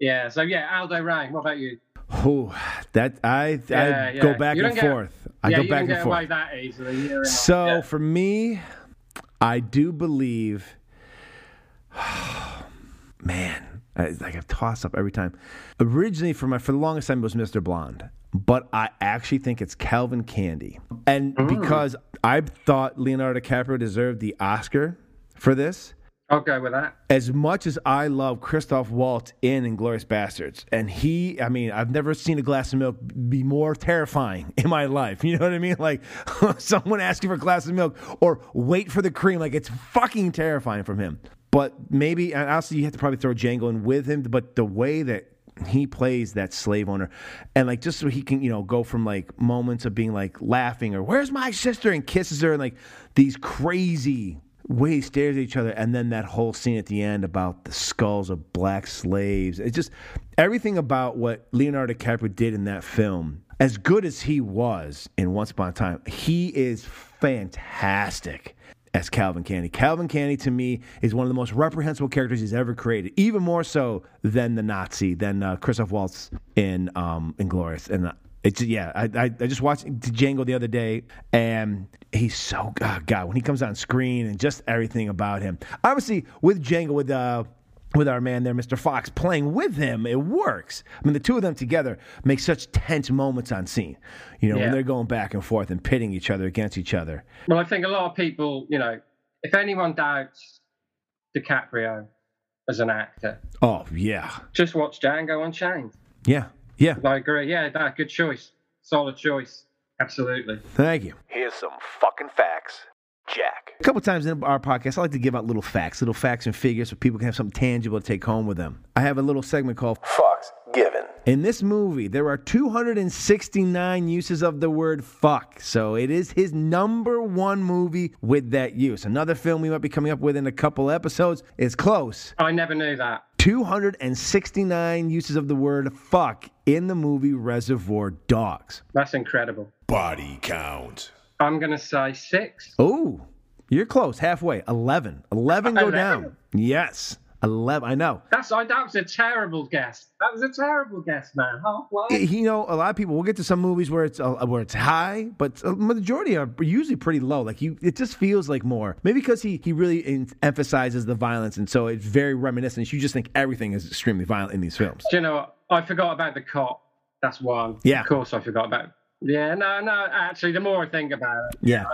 Yeah. So yeah, Aldo Raine. What about you?
Oh, that I
Yeah,
I
yeah.
go back and
get-
forth. I
yeah,
go back and
get
forth.
away that easily.
So for me, I do believe, man, I, like I've tossed up every time. Originally, for my for the longest time, it was Mr. Blonde, but I actually think it's Calvin Candie, and
Mm.
because I thought Leonardo DiCaprio deserved the Oscar for this.
I'll go with that.
As much as I love Christoph Waltz in Inglourious Basterds, and he, I mean, I've never seen a glass of milk be more terrifying in my life. You know what I mean? Like someone asking for a glass of milk or wait for the cream. Like it's fucking terrifying from him. But maybe, and also you have to probably throw Django in with him. But the way that he plays that slave owner, and like just so he can, you know, go from like moments of being like laughing or "Where's my sister?" and kisses her, and like these crazy way he stares at each other, and then that whole scene at the end about the skulls of black slaves. It's just everything about what Leonardo DiCaprio did in that film. As good as he was in Once Upon a Time, he is fantastic as Calvin Candie. Calvin Candie to me is one of the most reprehensible characters he's ever created, even more so than the Nazi, than uh, Christoph Waltz in um, Inglourious. And uh, it's yeah, I, I I just watched Django the other day, and he's so oh God when he comes on screen and just everything about him. Obviously, with Django, with uh, with our man there, Mr. Foxx, playing with him, it works. I mean, the two of them together make such tense moments on scene. You know,
Yeah.
when they're going back and forth and pitting each other against each other.
Well, I think a lot of people, you know, if anyone doubts DiCaprio as an actor,
Oh yeah,
just watch Django Unchained.
yeah, yeah.
I agree. Yeah, that good choice. Solid choice. Absolutely.
Thank you.
Here's some fucking facts. Jack.
A couple times in our podcast, I like to give out little facts, little facts and figures, so people can have something tangible to take home with them. I have a little segment called
Fucks given.
In this movie, there are 269 uses of the word fuck. So it is his number one movie with that use. Another film we might be coming up with in a couple episodes is close.
Oh, I never knew that.
269 uses of the word fuck in the movie Reservoir Dogs.
That's incredible.
Body count.
I'm going to say six.
Oh, you're close. Halfway. 11. 11 go
11?
down. Yes. 11. I know.
That's I, that was a terrible guess. That was a terrible guess, man. Halfway.
You know, a lot of people. We'll get to some movies where it's uh, where it's high, but a majority are usually pretty low. Like you, it just feels like more. Maybe because he he really in, emphasizes the violence, and so it's very reminiscent. You just think everything is extremely violent in these films.
Do you know what? I forgot about the cop. That's one.
Yeah.
Of course, I forgot about. Yeah, no, no. Actually, the more I think about it,
Yeah.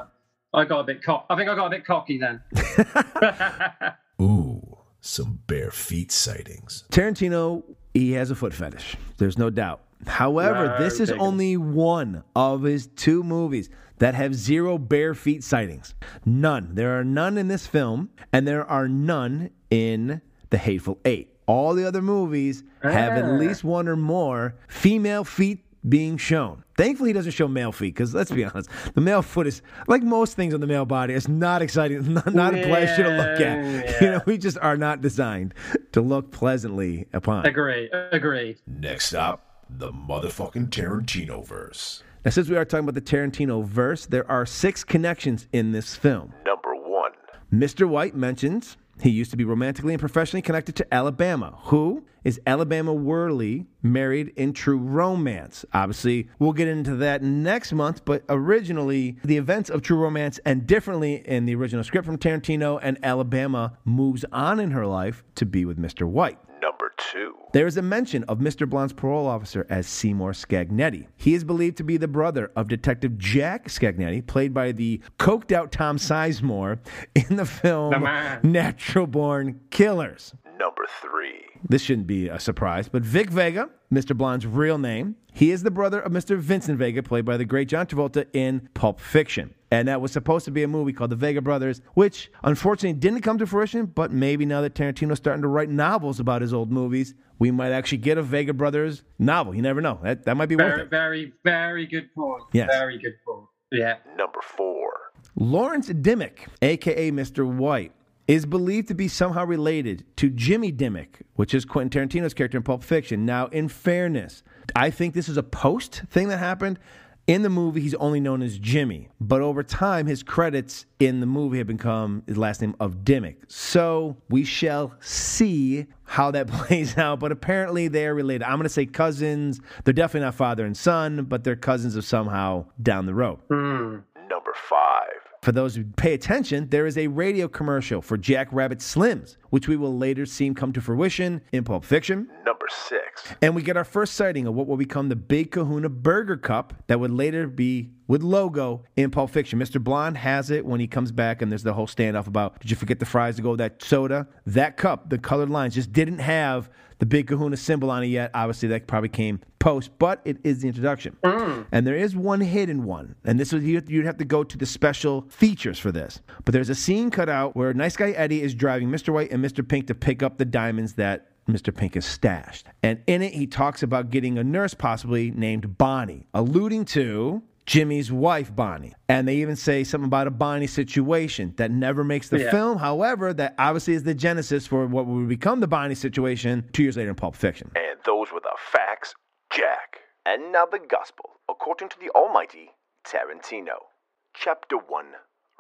I got a bit cock. I think I got a bit cocky then.
Ooh, some bare feet sightings.
Tarantino, he has a foot fetish. There's no doubt. However,
No
this is only one of his two movies that have zero bare feet sightings. None. There are none in this film, and there are none in The Hateful Eight. All the other movies have at
Ah.
least one or more female feet being shown. Thankfully, he doesn't show male feet because let's be honest, the male foot is like most things on the male body. It's not exciting, not, not a pleasure to look at.
Yeah,
You know, we just are not designed to look pleasantly upon.
Agreed. Agreed.
Next up, the motherfucking Tarantino verse.
Now, since we are talking about the Tarantino verse, there are six connections in this film.
Number one.
Mr. White mentions he used to be romantically and professionally connected to Alabama, who is Alabama Worley married in true romance. Obviously, we'll get into that next month, but originally, the events of True Romance and differently in the original script from Tarantino, and Alabama moves on in her life to be with Mr. White.
Number two.
There is a mention of Mr. Blonde's parole officer as Seymour Scagnetti. He is believed to be the brother of Detective Jack Scagnetti, played by the coked out Tom Sizemore in the film
The.
Natural Born Killers.
Number three.
This shouldn't be a surprise, but Vic Vega, Mr. Blonde's real name, he is the brother of Mr. Vincent Vega, played by the great John Travolta in Pulp Fiction. And that was supposed to be a movie called The Vega Brothers, which unfortunately didn't come to fruition. But maybe now that Tarantino's starting to write novels about his old movies, we might actually get a Vega Brothers novel. You never know. That, that might be
very,
worth it.
Very, very good point.
Yes.
Very good point. Yeah.
Number four.
Lawrence Dimmick, aka Mr. White, is believed to be somehow related to Jimmy Dimmick, which is Quentin Tarantino's character in Pulp Fiction. Now, in fairness, I think this is a post thing that happened. In the movie, he's only known as Jimmy, but over time, his credits in the movie have become his last name of Dimmick. So we shall see how that plays out. But apparently, they are related. I'm going to say cousins. They're definitely not father and son, but they're cousins of somehow down the road.
Mm.
Number five.
For those who pay attention, there is a radio commercial for Jack Rabbit Slim's, which we will later see come to fruition in Pulp Fiction.
Number six.
And we get our first sighting of what will become the Big Kahuna Burger Cup that would later be with logo in Pulp Fiction. Mr. Blonde has it when he comes back, and there's the whole standoff about did you forget the fries to go with that soda? That cup, the colored lines, just didn't have the Big Kahuna symbol on it yet. Obviously, that probably came post, but it is the introduction.
Mm.
And there is one hidden one, and this is you'd have to go to the special features for this. But there's a scene cut out where Nice Guy Eddie is driving Mr. White and Mr. Pink to pick up the diamonds that Mr. Pink is stashed. And in it, he talks about getting a nurse, possibly named Bonnie, alluding to Jimmy's wife, Bonnie. And they even say something about a Bonnie situation that never makes the
Yeah.
film. However, that obviously is the genesis for what would become the Bonnie situation two years later in Pulp Fiction.
And those were the facts, Jack. And now the gospel, according to the almighty Tarantino. Chapter 1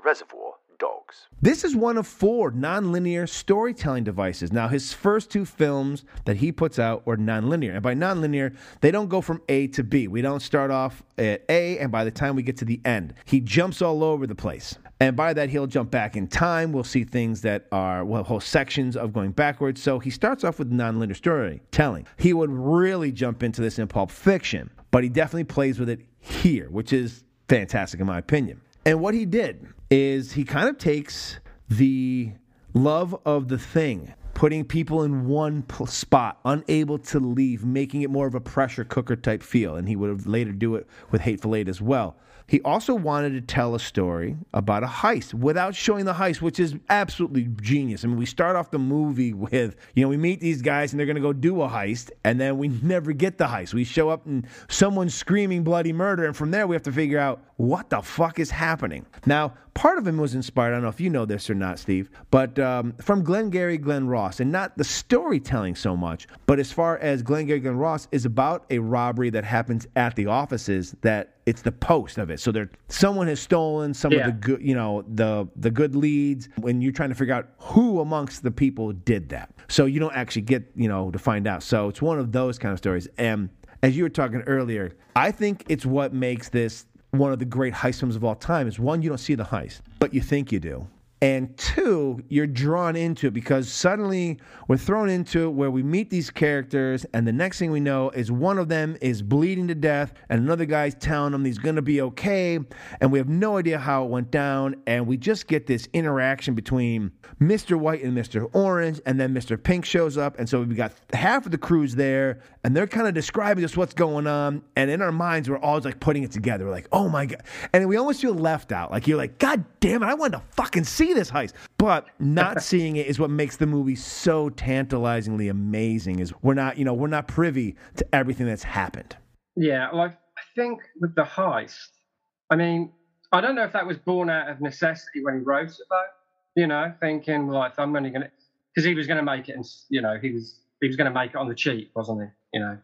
Reservoir Dogs.
This is one of four nonlinear storytelling devices. Now, his first two films that he puts out are nonlinear. And by nonlinear, they don't go from A to B. We don't start off at A, and by the time we get to the end, he jumps all over the place. And by that, he'll jump back in time. We'll see things that are, well, whole sections of going backwards. So he starts off with nonlinear storytelling. He would really jump into this in Pulp Fiction, but he definitely plays with it here, which is fantastic in my opinion. And what he did is he kind of takes the love of the thing, putting people in one spot, unable to leave, making it more of a pressure cooker type feel. And he would have later do it with Hateful Eight as well. He also wanted to tell a story about a heist without showing the heist, which is absolutely genius. I mean, we start off the movie with, you know, we meet these guys and they're going to go do a heist, and then we never get the heist. We show up and someone's screaming bloody murder, and from there we have to figure out what the fuck is happening. Now, part of him was inspired, I don't know if you know this or not, Steve, but um, from Glengarry Glen Ross, and not the storytelling so much, but as far as Glengarry Glen Ross is about a robbery that happens at the offices that it's the post of it. So there, someone has stolen some
Yeah.
of the good, you know, the the good leads. When you're trying to figure out who amongst the people did that, so you don't actually get, you know, to find out. So it's one of those kind of stories. And as you were talking earlier, I think it's what makes this one of the great heist films of all time. Is one, you don't see the heist, but you think you do. And two, you're drawn into it because suddenly we're thrown into it where we meet these characters, and the next thing we know is one of them is bleeding to death, and another guy's telling him he's gonna be okay, and we have no idea how it went down, and we just get this interaction between Mr. White and Mr. Orange, and then Mr. Pink shows up, and so we've got half of the crews there, and they're kind of describing us what's going on, and in our minds we're always like putting it together, we're like, oh my god, and we almost feel left out, like you're like, god damn it, I wanted to fucking see this heist. But not seeing it is what makes the movie so tantalizingly amazing. Is we're not, you know, we're not privy to everything that's happened.
Yeah, well, I, think with the heist, I mean, I don't know if that was born out of necessity when he wrote it, though. You know, thinking like I'm only gonna because he was gonna make it, and you know, he was he was gonna make it on the cheap, wasn't he? You know,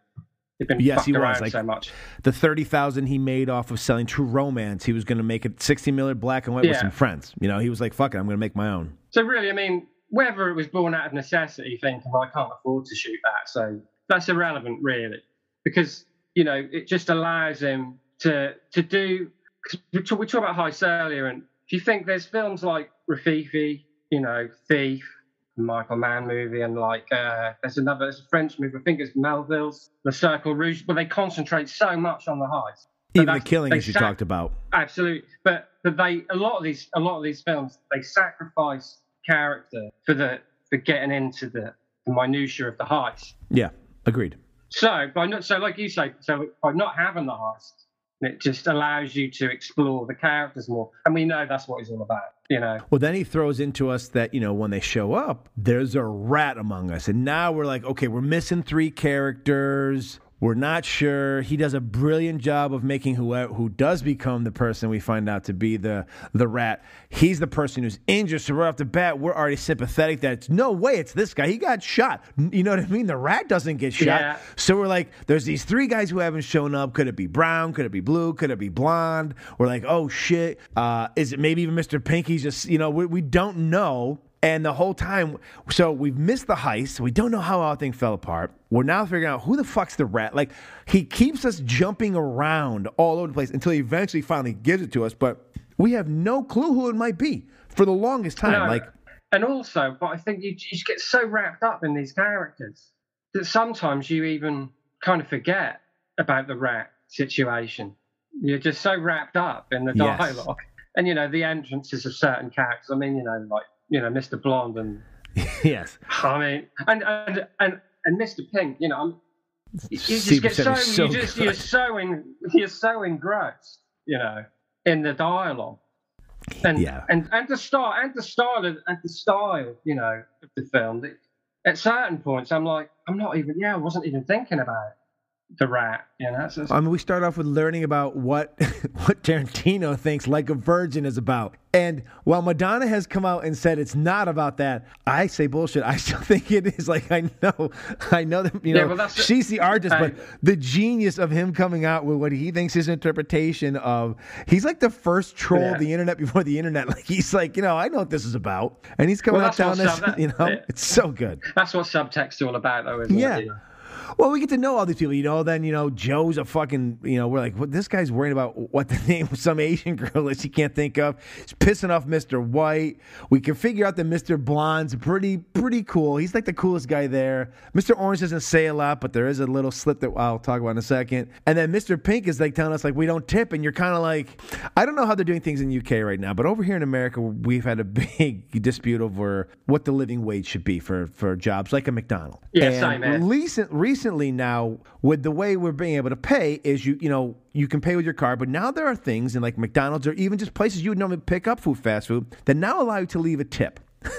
Yes, he was, like-
so much.
The thirty thousand he made off of selling True Romance, he was going to make it sixty million black and white with some friends. You know, he was like, "Fuck it, I'm going to make my own."
So really, I mean, whether it was born out of necessity, thinking well, I can't afford to shoot that, so that's irrelevant, really, because you know it just allows him to to do. Cause we talked we talked about heists earlier, and if you think there's films like Rififi, you know, Thief, Michael Mann movie, and like uh, there's another there's a French movie, I think it's Melville's, The Circle Rouge, but they concentrate so much on the heist.
Even the killing, as you
sac-
talked about.
Absolutely, but but they a lot of these a lot of these films they sacrifice character for the for getting into the, the minutia of the heist.
Yeah, agreed.
So by not so like you say, so by not having the heist, it just allows you to explore the characters more. And we know that's what he's all about, you know.
Well, then he throws into us that, you know, when they show up, there's a rat among us. And now we're like, okay, we're missing three characters. We're not sure. He does a brilliant job of making who who does become the person we find out to be the the rat. He's the person who's injured. So right off the bat, we're already sympathetic that it's no way it's this guy. He got shot. You know what I mean? The rat doesn't get shot.
Yeah.
So we're like, there's these three guys who haven't shown up. Could it be brown? Could it be blue? Could it be blonde? We're like, oh shit. Uh, is it maybe even Mr. Pink? He's just you know we, we don't know. And the whole time, so we've missed the heist. We don't know how all thing fell apart. We're now figuring out who the fuck's the rat. Like he keeps us jumping around all over the place until he eventually finally gives it to us. But we have no clue who it might be for the longest time.
No.
Like,
and also, but I think you, you just get so wrapped up in these characters that sometimes you even kind of forget about the rat situation. You're just so wrapped up in the
Yes.
dialogue. And you know the entrances of certain characters. I mean, you know, like you know, Mr. Blonde and
yes,
I mean, and and and, and Mr. Pink. You know, I'm, you just get so,
so
you just
good.
you're so in you're so engrossed. You know, in the dialogue. And,
Yeah.
and and the style and the style of, and the style, you know, of the film. At certain points, I'm like, I'm not even. Yeah, I wasn't even thinking about the rat. You know, it's-
I mean, we start off with learning about what what Tarantino thinks Like a Virgin is about. And while Madonna has come out and said it's not about that, I say bullshit. I still think it is. Like I know, I know that you
Yeah,
know
well,
she's the artist, but the genius of him coming out with what he thinks his interpretation of he's like the first troll
Yeah.
of the internet before the internet. Like he's like, you know, I know what this is about, and he's coming
Well,
out
what
us,
sub- that-
you know,
yeah.
it's so good.
that's what subtext is all about, though, isn't
Yeah.
it? You know?
Well, we get to know all these people, you know. Then you know Joe's a fucking, you know, we're like, well, this guy's worrying about what the name of some Asian girl is he can't think of. He's pissing off Mr. White. We can figure out that Mr. Blonde's pretty, pretty cool. He's like the coolest guy there. Mr. Orange doesn't say a lot, but there is a little slip that I'll talk about in a second. And then Mr. Pink is like telling us like we don't tip, and you're kind of like, I don't know how they're doing things in UK right now, but over here in America, we've had a big dispute over what the living wage should be for for jobs like a McDonald's.
Yeah,
And
same, man.
recent recently now with the way we're being able to pay is you you know you can pay with your card but now there are things in like mcdonald's or even just places you would normally pick up food fast food that now allow you to leave a tip.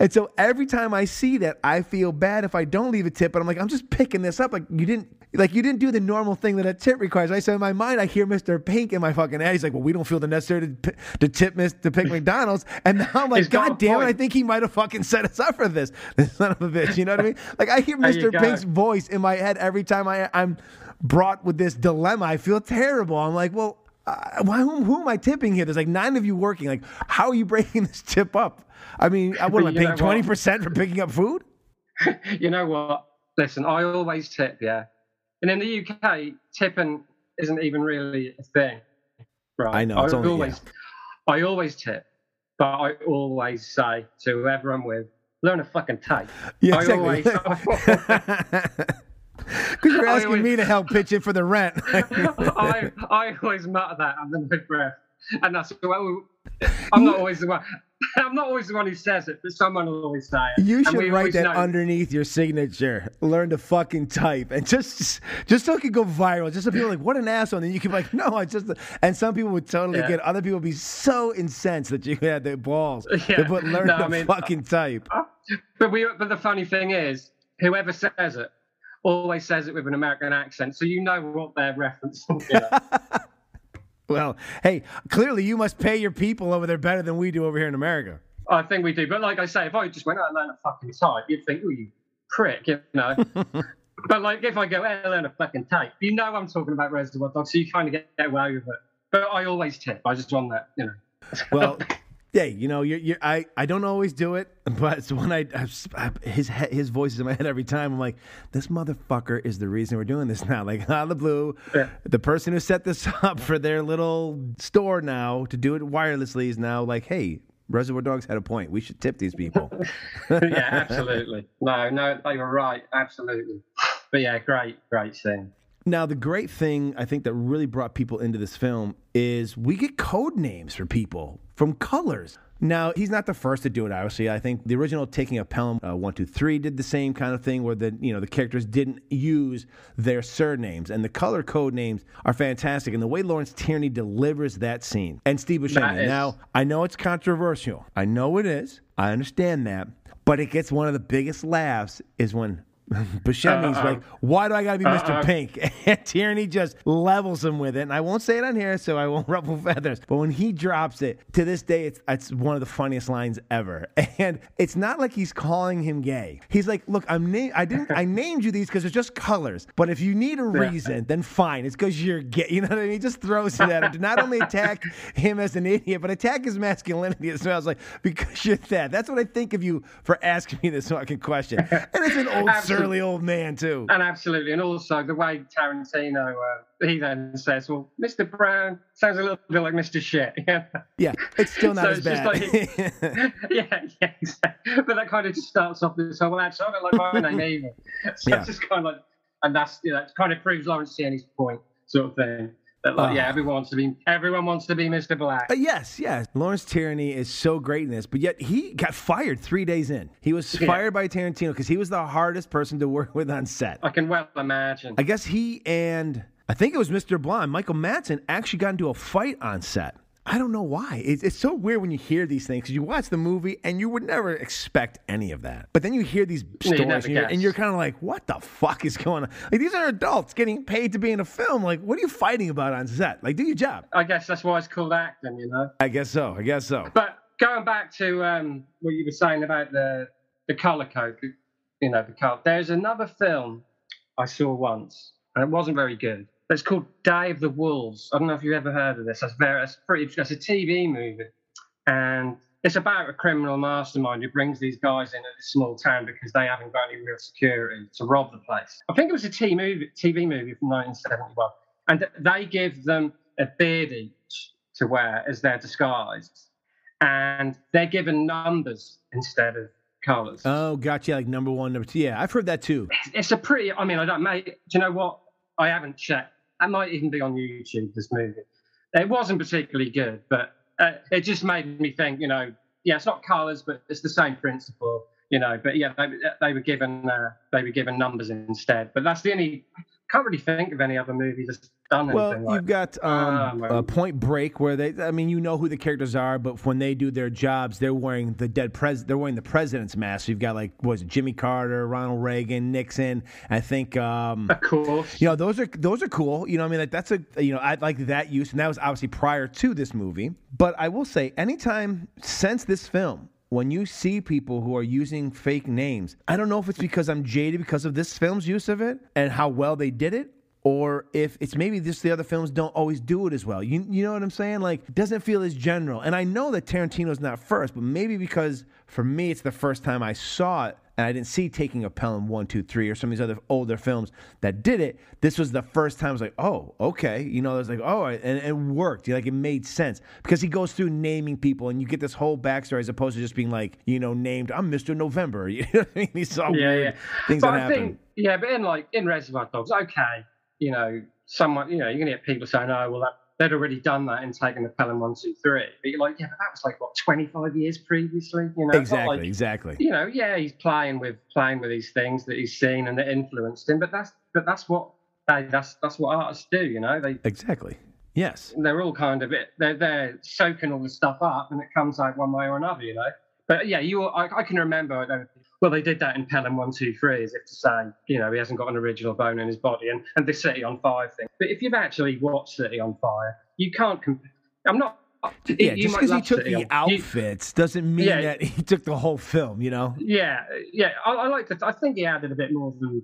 And so every time i see that i feel bad if i don't leave a tip but i'm like i'm just picking this up. Like you didn't like you didn't do the normal thing that a tip requires i so in my mind i hear mr pink in my fucking head he's like well we don't feel the necessary to, p- to tip miss to pick mcdonald's and now i'm like
He's got a
god damn it i think he might have fucking set us up for this this son of a bitch you know what i mean like i hear mr pink's voice in my head every time I, I'm brought with this dilemma. I feel terrible. I'm like, well, uh, why, who, who am I tipping here? There's like nine of you working. Like, how are you breaking this tip up? I mean, uh, what am I paying twenty percent for picking up food?
you know what? Listen, I always tip, yeah. And in the UK, tipping isn't even really a thing, right?
I know, it's only-
always, I always tip, but I always say to whoever I'm with, learn a fucking tape.
Yeah,
I
exactly.
always,
Because you're asking
always-
me to help pitch in for the rent.
I, I always mutter that under my breath, and that's well, I'm not always the one. I'm not always the one who says it, but someone will always say it.
You should write that
know-
underneath your signature. Learn to fucking type, and just just so it could go viral. Just so people are like, "What an asshole!" And then you can be like, "No, I just." And some people would totally
Yeah.
get. Other people would be so incensed that you had the balls
Yeah.
to put "learn
No,
to
I mean,
fucking type."
Uh, but we, but the funny thing is, whoever says it always says it with an American accent, so you know what they're referencing. you know.
Well, hey, clearly you must pay your people over there better than we do over here in America.
I think we do. But like I say, if I just went out and learned a fucking type, you'd think, oh, you prick, you know. but like if I go, out and learn a fucking type, you know I'm talking about Reservoir Dogs, so you kind of get, away with it. But I always tip. I just want that, you know.
Well, yeah, you know, you're, you're, I, I don't always do it, but it's when I, I his his voice is in my head every time. I'm like, this motherfucker is the reason we're doing this now. Like out of the blue,
Yeah.
the person who set this up for their little store now to do it wirelessly is now like, hey, Reservoir Dogs had a point. We should tip these people.
yeah, absolutely. No, no, they were right. Absolutely. But yeah, great, great scene.
Now, the great thing I think that really brought people into this film is we get code names for people from colors. Now, he's not the first to do it, obviously. I think the original Taking a Pelham uh, 123 did the same kind of thing where the, you know, the characters didn't use their surnames and the color code names are fantastic. And the way Lawrence Tierney delivers that scene and Steve Buscemi.
is-
Now, I know it's controversial. I know it is. I understand that. But it gets one of the biggest laughs is when Buscemi's
Uh-uh.
like, "Why do I gotta be Mr.
Uh-uh.
Pink?" And Tierney just levels him with it. And I won't say it on here, so I won't ruffle feathers. But when he drops it, to this day, it's it's one of the funniest lines ever. And it's not like he's calling him gay. He's like, "Look, I'm na- I didn't I named you these because they're just colors. But if you need a reason, then fine. It's because you're gay. You know what I mean? He just throws it at him to not only attack him as an idiot, but attack his masculinity as well. I was like, because you're that. That's what I think of you for asking me this fucking question. And it's an old. Surly old man too.
And absolutely, and also the way Tarantino, uh, he then says, "Well, Mr. Brown sounds a little bit like Mr. Shit." Yeah,
Yeah, it's still not
So
as bad.
like- yeah, yeah, exactly. But that kind of just starts off this whole actually, I don't like my name either. So
Yeah.
it's just kind of like, and that's you know, it kind of proves Lawrence Tierney's point, sort of thing. That like,
Uh.
yeah, everyone wants to be, everyone wants to be Mr. Black.
Uh, yes, yes. Lawrence Tierney is so great in this, but yet he got fired three days in. He was
Yeah.
fired by Tarantino because he was the hardest person to work with on set.
I can well imagine.
I guess he and I think it was Mr. Blonde, Michael Madsen, actually got into a fight on set. I don't know why. It's, it's so weird when you hear these things 'cause you watch the movie and you would never expect any of that. But then you hear these stories and you're, and you're kind of like, what the fuck is going on? Like, these are adults getting paid to be in a film. Like, what are you fighting about on set? Like, do your job.
I guess that's why it's called acting, you know.
I guess so. I guess so.
But going back to um, what you were saying about the the color code, you know, the color. There's another film I saw once, and it wasn't very good. It's called Day of the Wolves. I don't know if you've ever heard of this. That's very, it's pretty. It's a TV movie, and it's about a criminal mastermind who brings these guys in at a small town because they haven't got any real security to rob the place. I think it was a TV movie, TV movie from 1971, and they give them a beard each to wear as their disguise, and they're given numbers instead of colors.
Oh, gotcha. Like number one, number two. Yeah, I've heard that too.
it's a pretty. I mean, I don't. Mate, do you know what? I haven't checked. That might even be on YouTube. This movie. It wasn't particularly good, but uh, it just made me think. You know, yeah, it's not colours, but it's the same principle. You know, but yeah, they, they were given uh, they were given numbers instead. But that's the only. Can't really think of any other movie that's done
Well,
anything like.
you've got
Ah,
um,
well.
uh, Point Break, where they, I mean, you know who the characters are, but when they do their jobs, they're wearing the dead pres, they're wearing the president's mask. So you've got like, what was it Jimmy Carter, Ronald Reagan, Nixon? I think, um,
of course,
you know, those are those are cool. You know, I mean, like that's a, you know, I like that use, and that was obviously prior to this movie. But I will say, anytime since this film. When you see people who are using fake names, I don't know if it's because I'm jaded because of this film's use of it and how well they did it, or if it's maybe just the other films don't always do it as well. You you know what I'm saying? Like doesn't feel as general. And I know that Tarantino's not first, but maybe because for me it's the first time I saw it and I didn't see Taking a Pelham one, two, three, or some of these other older films that did it. This was the first time I was like, oh, okay. You know, it was like, oh, and, it worked. Like it made sense because he goes through naming people, and you get this whole backstory as opposed to just being like, you know, named I'm Mr. November. You know what I mean? These all
yeah, yeah.
things
but
that
I
happen.
think, yeah, but in like in Reservoir Dogs, okay, you know, someone, you know, you're gonna get people saying, "Oh, well, that, they'd already done that in taking the Pelham one, two, three. But you're like, yeah, but that was like what 25 years previously, you know?
Exactly,
like-
exactly.
you know, yeah, he's playing with playing with these things that he's seen and that influenced him. But that's but that's what they, that's that's what artists do, you know. They
Exactly. Yes.
they're all kind of it. They're they're soaking all the stuff up, and it comes out one way or another, you know. But yeah, you I, I can remember. Well, they did that in Pelham One Two Three, as if to say, you know, he hasn't got an original bone in his body, and and the City on Fire thing. But if you've actually watched City on Fire, you can't. Comp- I'm not.
Yeah,
you
just because he took
City
the
on- you-
outfits doesn't mean
Yeah.
that he took the whole film. You know.
yeah, yeah. I, I like to. I think he added a bit more than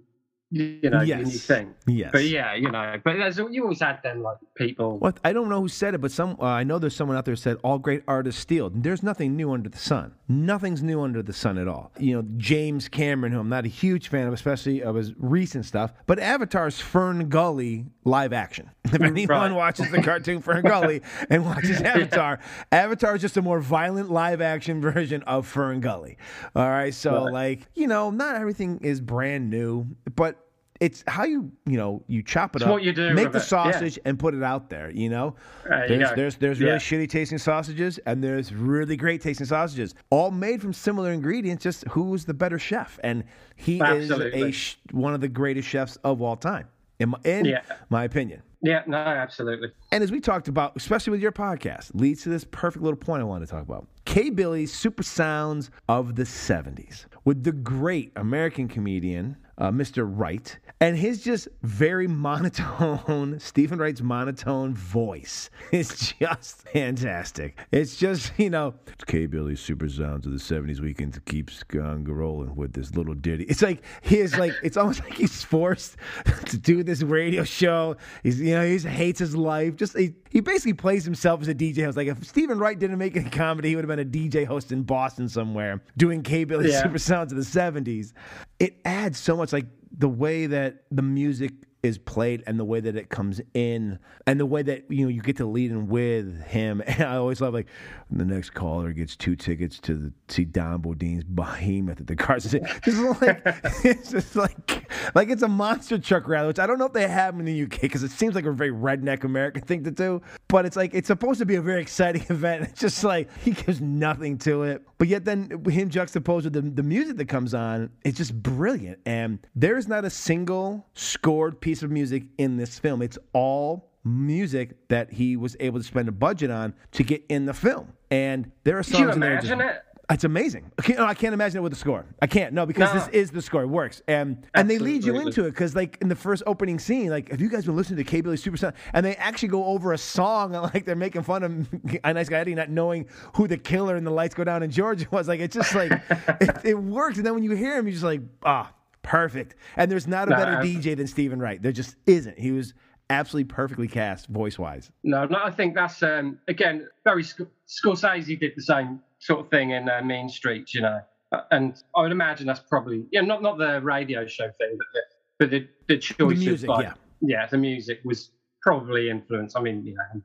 you know
Yes.
you think.
Yes.
But yeah, you know. But there's, you always had them like people.
What I don't know who said it, but some uh, I know there's someone out there who said all great artists steal. There's nothing new under the sun. Nothing's new under the sun at all. You know, James Cameron, who I'm not a huge fan of, especially of his recent stuff, but Avatar's Fern Gully live action. If anyone
Right.
watches the cartoon Fern Gully and watches Avatar, Avatar is just a more violent live action version of Fern Gully. All right, so
Right.
like you know, not everything is brand new, but it's how you you know you chop it
It's
up,
what you do
make the
it, yeah.
sausage and put it out there. You know,
There
there's
go.
there's there's really
Yeah.
shitty tasting sausages and there's really great tasting sausages, all made from similar ingredients. Just who's the better chef? And he is a one of the greatest chefs of all time, in my, in
Yeah.
my opinion.
Yeah, no, absolutely.
And as we talked about, especially with your podcast, leads to this perfect little point I want to talk about. K. Billy's Super Sounds of the 70s with the great American comedian, uh, Mr. Wright, and his just very monotone, Steven Wright's monotone voice is just fantastic. It's just, you know, K. Billy's Super Sounds of the 70s weekend keeps on rolling with this little ditty. It's like, he is like, it's almost like he's forced to do this radio show. He's, you know, he hates his life. Just, he, he basically plays himself as a DJ host. Like, if Steven Wright didn't make any comedy, he would have been a DJ host in Boston somewhere doing K. Billy's
Yeah.
Super Sounds of the 70s. It adds so much, like, the way that the music is played and the way that it comes in and the way that you know you get to lead in with him. And I always love like the next caller gets two tickets to the, see Don Bodine's Behemoth at the Cars just like it's just like like it's a monster truck rally which I don't know if they have in the UK because it seems like a very redneck American thing to do. But it's like it's supposed to be a very exciting event. It's just like he gives nothing to it. But yet then him juxtaposed with the, the music that comes on it's just brilliant. And there is not a single scored piece of music in this film it's all music that he was able to spend a budget on to get in the film and there are songs
you
in there just-
it?
it's amazing. I can't, no, I can't imagine it with the score. I can't. No, because
No.
this is the score. It works, and and they lead you into it because like in the first opening scene, like have you guys been listening to K Billy Super Sound? And they actually go over a song, and like they're making fun of a nice guy Eddie not knowing who the killer in the lights go down in Georgia was. Like it's just like it, it works, and then when you hear him, you're just like ah. Perfect. And there's not a better
I-
DJ than Steven Wright. There just isn't. He was absolutely perfectly cast voice wise.
No, no, I think that's um, again very Sc- Scorsese did the same sort of thing in uh, Mean Streets, you know, Uh, and I would imagine that's probably yeah, not not the radio show thing, but the but the, the choice
music,
of like,
yeah.
yeah, the music was probably influenced. I mean, you know,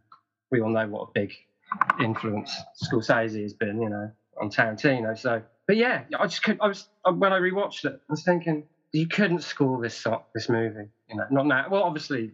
we all know what a big influence Scorsese has been, you know, on Tarantino. So, but yeah, I just could. I was uh, when I rewatched it, I was thinking you couldn't score this this movie, you know, not now. Well, obviously,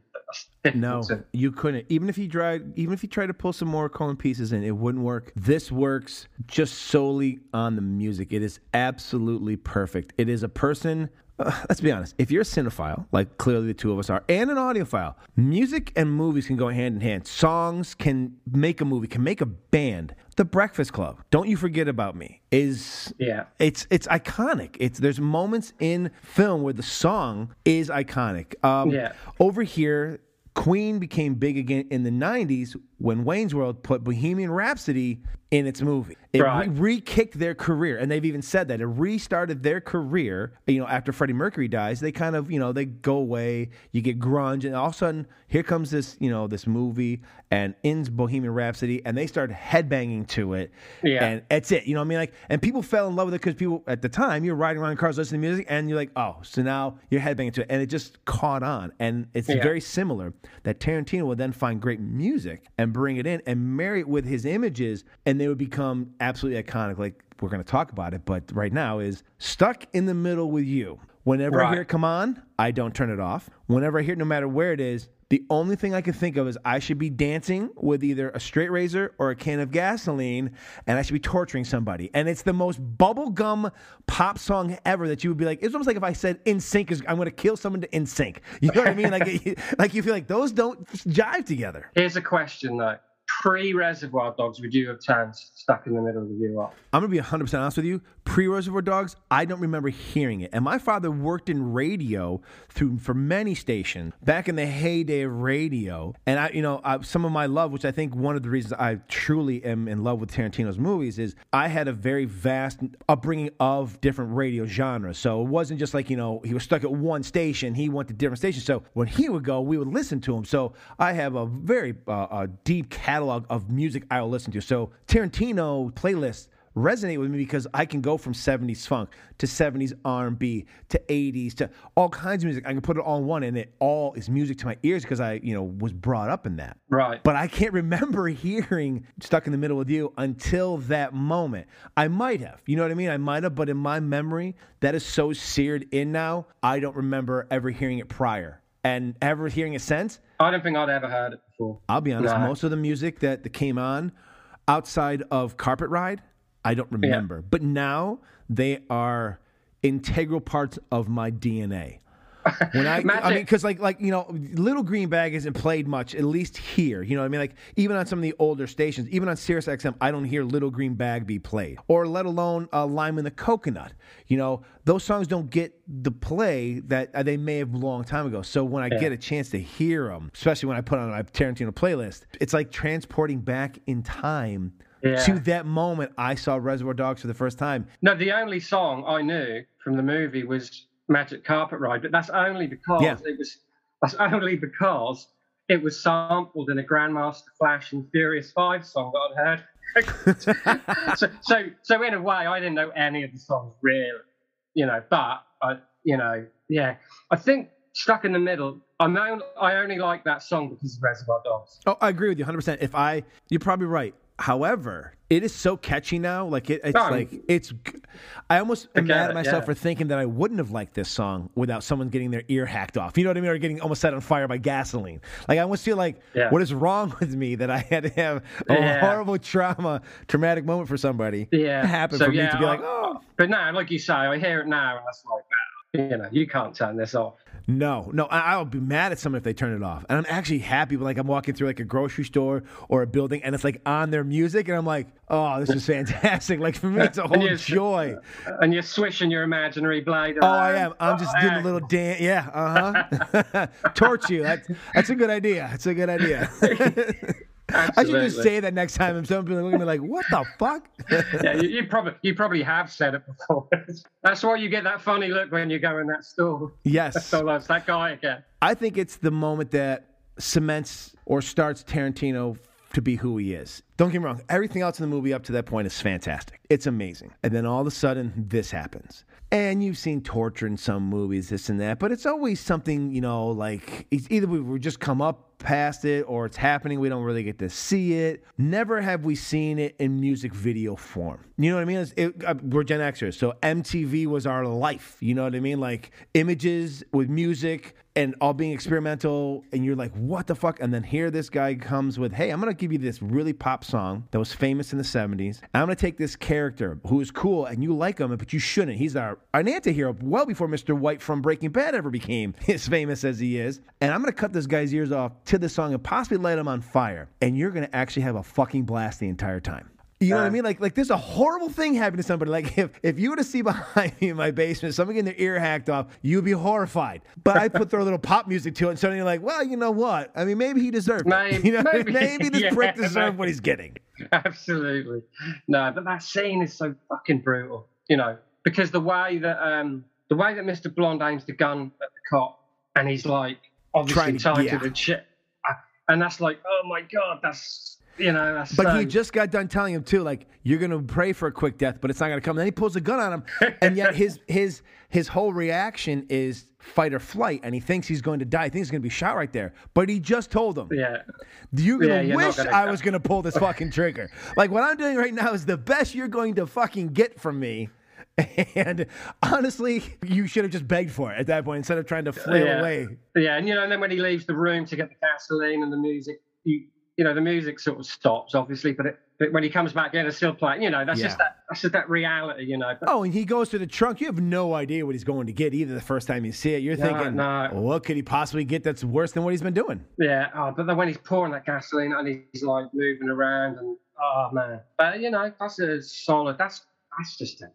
No,
to
you couldn't. Even if you tried, even if you tried to pull some more Cohen pieces in, it wouldn't work. This works just solely on the music. It is absolutely perfect. It is a person. Uh, let's be honest. If you're a cinephile, like clearly the two of us are, and an audiophile, music and movies can go hand in hand. Songs can make a movie, can make a band. The Breakfast Club, "Don't You Forget About Me," is
yeah.
it's it's iconic. It's there's moments in film where the song is iconic. Um,
Yeah.
Over here, Queen became big again in the '90s when Wayne's World put Bohemian Rhapsody in its movie. It
Right.
re kicked their career, and they've even said that it restarted their career. You know, after Freddie Mercury dies, they kind of you know they go away. You get grunge, and all of a sudden here comes this you know this movie and ends Bohemian Rhapsody, and they start headbanging to it.
Yeah.
And that's it. You know what I mean? Like, and people fell in love with it because people at the time you're riding around in cars listening to music, and you're like, oh, so now you're headbanging to it, and it just caught on. And it's
Yeah.
very similar that Tarantino would then find great music and bring it in and marry it with his images, and they would become absolutely iconic. Like we're going to talk about it, but right now is stuck in the middle with you. Whenever I hear it come on, I don't turn it off. Whenever I hear it, no matter where it is, the only thing I can think of is I should be dancing with either a straight razor or a can of gasoline, and I should be torturing somebody. And it's the most bubblegum pop song ever that you would be like, it's almost like if I said NSYNC is I'm gonna kill someone to NSYNC. You know what I mean? Like like you feel like those don't jive together.
Here's a question though. Pre Reservoir Dogs, would you have turned stuck in the middle of the view off?
I'm gonna be 100 percent honest with you. Pre Reservoir Dogs, I don't remember hearing it. And my father worked in radio through for many stations back in the heyday of radio. And I, you know, I, some of my love, which I think one of the reasons I truly am in love with Tarantino's movies, is I had a very vast upbringing of different radio genres. So it wasn't just like you know he was stuck at one station. He went to different stations. So when he would go, we would listen to him. So I have a very uh, a deep catalog of music I'll listen to. So Tarantino playlists resonate with me because I can go from 70s funk to 70s R&B to 80s to all kinds of music. I can put it all in one and it all is music to my ears because I, you know, was brought up in that.
Right.
But I can't remember hearing Stuck in the Middle with You until that moment. I might have. You know what I mean? I might have, but in my memory, that is so seared in now, I don't remember ever hearing it prior. And ever hearing it since,
I don't think I'd ever heard it before.
I'll be honest,
No.
most of the music that, that came on outside of Carpet Ride, I don't remember. But now they are integral parts of my DNA. When I, I mean, because like, like you know, Little Green Bag isn't played much, at least here. You know what I mean? Like even on some of the older stations, even on Sirius XM, I don't hear Little Green Bag be played, or let alone uh, Lime in the Coconut. You know, those songs don't get the play that uh, they may have a long time ago. So when I
Yeah.
get a chance to hear them, especially when I put on my Tarantino playlist, it's like transporting back in time
Yeah.
to that moment I saw Reservoir Dogs for the first time.
No, the only song I knew from the movie was Magic Carpet Ride, but that's only because
Yeah.
it was that's only because it was sampled in a Grandmaster Flash and Furious Five song that I'd heard. so, so, so in a way, I didn't know any of the songs really, you know. But I, you know, yeah, I think Stuck in the Middle. I'm only, I only like that song because of Reservoir Dogs.
Oh, I agree with you 100%. If I, you're probably right. However, it is so catchy now. Like it, it's
No,
like it's. I almost am mad at myself
yeah.
for thinking that I wouldn't have liked this song without someone getting their ear hacked off. You know what I mean? Or getting almost set on fire by gasoline. Like I almost feel like,
Yeah.
what is wrong with me that I had to have a
Yeah.
horrible trauma, traumatic moment for somebody
Yeah,
happen
so,
for me to be like, oh.
But now, like you say, I hear it now, and that's like, you know, you can't turn this off.
No, no, I, I'll be mad at someone if they turn it off. And I'm actually happy when like I'm walking through like a grocery store or a building and it's like on their music and I'm like, oh, this is fantastic. Like for me, it's a whole joy.
And you're swishing your imaginary blade
Oh,
around.
I am. I'm just doing a little dance. Yeah, uh huh. Torch you. That's that's a good idea. That's a good idea. I should just say that next time and some people look at me like, what the fuck?
yeah, you, you probably you probably have said it before. that's why you get that funny look when you go in that store.
Yes.
So that's that guy again.
I think it's the moment that cements or starts Tarantino to be who he is. Don't get me wrong, everything else in the movie up to that point is fantastic. It's amazing. And then all of a sudden, this happens. And you've seen torture in some movies, this and that, but it's always something, you know, like it's either we've just come up past it or it's happening. We don't really get to see it. Never have we seen it in music video form. You know what I mean? It- uh, we're Gen Xers, so MTV was our life. You know what I mean? Like images with music and all being experimental, and you're like, what the fuck? And then here this guy comes with, hey, I'm gonna give you this really pop song that was famous in the 70s. I'm gonna take this character who is cool and you like him, but you shouldn't. He's our an anti-hero well before Mr. White from Breaking Bad ever became as famous as he is. And I'm gonna cut this guy's ears off to the song and possibly light them on fire. And you're gonna actually have a fucking blast the entire time. You know what I mean? Like, like there's a horrible thing happening to somebody. Like, if, if you were to see behind me in my basement, someone getting their ear hacked off, you'd be horrified. But I put throw a little pop music to it, and suddenly you're like, well, you know what? I mean, maybe he deserved it.
Maybe-
you know,
maybe.
maybe this
Yeah,
prick deserved
maybe.
what he's getting.
Absolutely. No, but that scene is so fucking brutal. You know, because the way that um the way that Mr. Blonde aims the gun at the cop, and he's like obviously
Trying to-
tied
yeah.
to the shit, and that's like, oh my god, that's you know, that's
But
so,
he just got done telling him too, like you're gonna pray for a quick death, but it's not gonna come. And then he pulls a gun on him, and yet his his his whole reaction is fight or flight, and he thinks he's going to die. He thinks he's gonna be shot right there. But he just told him,
yeah.
You're gonna
Yeah, you're
wish
gonna
I was gonna pull this fucking trigger. like what I'm doing right now is the best you're going to fucking get from me. And honestly, you should have just begged for it at that point instead of trying to flail
yeah.
away.
Yeah, and you know, and then when he leaves the room to get the gasoline and the music, you you know, the music sort of stops, obviously, but, it, but when he comes back in, it's still playing. You know, that's
Yeah.
just that that's just that reality. You know. But,
Oh, and he goes to the trunk. You have no idea what he's going to get either the first time you see it. You're
No,
thinking,
no.
what could he possibly get that's worse than what he's been doing?
Yeah, oh, but then when he's pouring that gasoline and he's like moving around and oh man, but you know that's a solid. That's that's just it.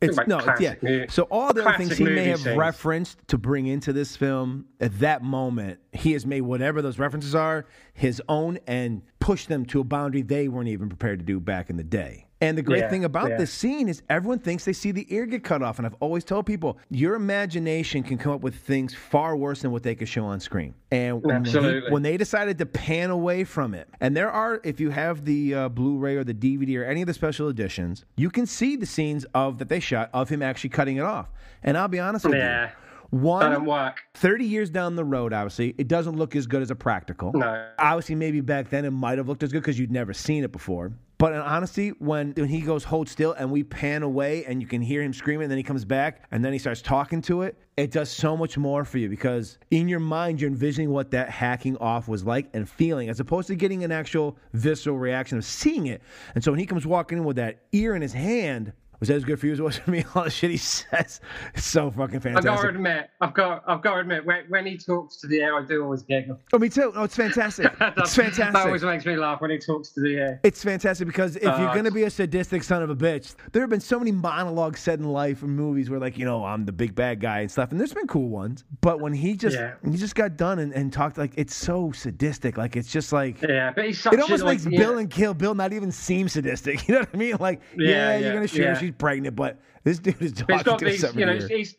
It's no, it's, yeah. So all the other things he may have
scenes.
referenced to bring into this film at that moment, he has made whatever those references are his own and pushed them to a boundary they weren't even prepared to do back in the day. And the great
Yeah,
thing about
yeah.
this scene is everyone thinks they see the ear get cut off. And I've always told people, your imagination can come up with things far worse than what they could show on screen. And when, he-
Absolutely.
when they decided to pan away from it, and there are, if you have the uh, Blu-ray or the DVD or any of the special editions, you can see the scenes of that they shot of him actually cutting it off. And I'll be honest with
Yeah.
you, one
work.
30 years down the road, obviously, it doesn't look as good as a practical.
No.
Obviously, maybe back then it might have looked as good because you'd never seen it before. But in honesty, when, when he goes hold still and we pan away and you can hear him screaming, and then he comes back and then he starts talking to it, it does so much more for you because in your mind you're envisioning what that hacking off was like and feeling, as opposed to getting an actual visceral reaction of seeing it. And so when he comes walking in with that ear in his hand, was that as good for you as it was for me? All the shit he says, it's so fucking fantastic.
I've got to admit, I've got, I've got to admit, when, when he talks to the air, I do always giggle.
Oh, me too. Oh, it's fantastic. It's fantastic.
That always makes me laugh when he talks to the air.
It's fantastic because if you're
Uh,
going to be a sadistic son of a bitch, there have been so many monologues said in life and movies where, like, you know, I'm the big bad guy and stuff, and there's been cool ones. But when he just
Yeah.
he just got done and, and talked like it's so sadistic, like it's just like
Yeah, but he's such
it almost
a, like,
makes
yeah.
Bill and Kill Bill not even seem sadistic. You know what I mean? Like, yeah,
Yeah,
you're gonna shoot
yeah.
She's pregnant, but this dude is
But he's
talking
got
to a
these,
seven
you know, he's, he's,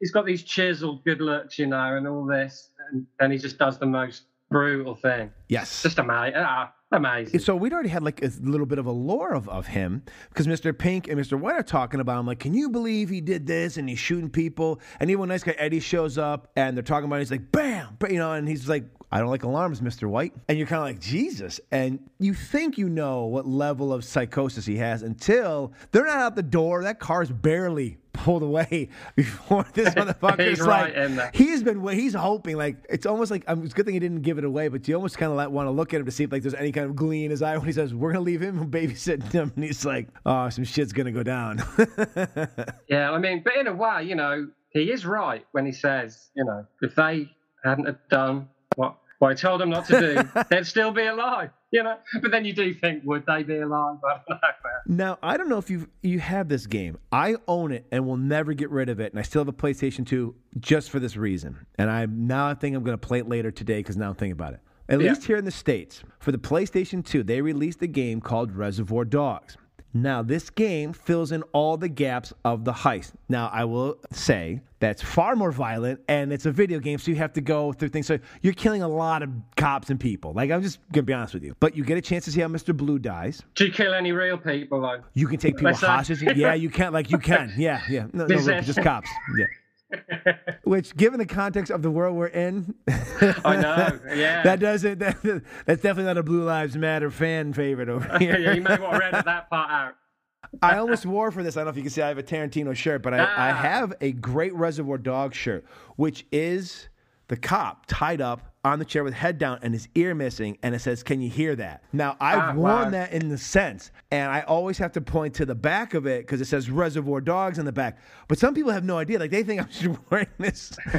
he's got these chiseled good looks, you know, and all this, and then he just does the most brutal thing.
Yes.
Just amazing. Ah, amazing.
So we'd already had like a little bit of a lore of, of him because Mr. Pink and Mr. White are talking about him. Like, can you believe he did this and he's shooting people? And even when nice guy Eddie shows up and they're talking about it, he's like, bam, but you know, and he's like, I don't like alarms, Mr. White. And you're kind of like, Jesus. And you think you know what level of psychosis he has until they're not out the door. That car's barely pulled away before this motherfucker's
He's
like,
right in there.
he's been he's hoping like it's almost like um, it's a good thing he didn't give it away, but you almost kind of like want to look at him to see if like there's any kind of glee in his eye when he says we're gonna leave him babysitting him, and he's like, oh, some shit's gonna go down.
Yeah, I mean, but in a way, you know, he is right when he says, you know, if they hadn't have done what what I told them not to do, they'd still be alive. You know, but then you do think, would they be alive? I don't know.
now I don't know if you you have this game. I own it and will never get rid of it, and I still have a PlayStation 2 just for this reason. And I now I think I'm gonna play it later today because now I'm thinking about it. At
Yeah.
least here in the states, for the PlayStation 2, they released a game called Reservoir Dogs. Now, this game fills in all the gaps of the heist. Now, I will say that's far more violent, and it's a video game, so you have to go through things. So you're killing a lot of cops and people. Like, I'm just gonna be honest with you. But you get a chance to see how Mr. Blue dies.
Do you kill any real people though?
You can take people hostage. Yeah, you can. Like, you can. Yeah, yeah. No, no, just cops. Yeah. Which, given the context of the world we're in,
I know, yeah.
that doesn't. That, that's definitely not a Blue Lives Matter fan favorite over here.
yeah, you may want to edit that part out.
I almost wore for this. I don't know if you can see. I have a Tarantino shirt, but I, I
Ah.
have a great Reservoir Dog shirt, which is the cop tied up on the chair with head down and his ear missing, and it says, "Can you hear that?" Now I've
Ah,
worn
wow.
that in the sense, and I always have to point to the back of it because it says Reservoir Dogs on the back. But some people have no idea. Like they think I'm just wearing this.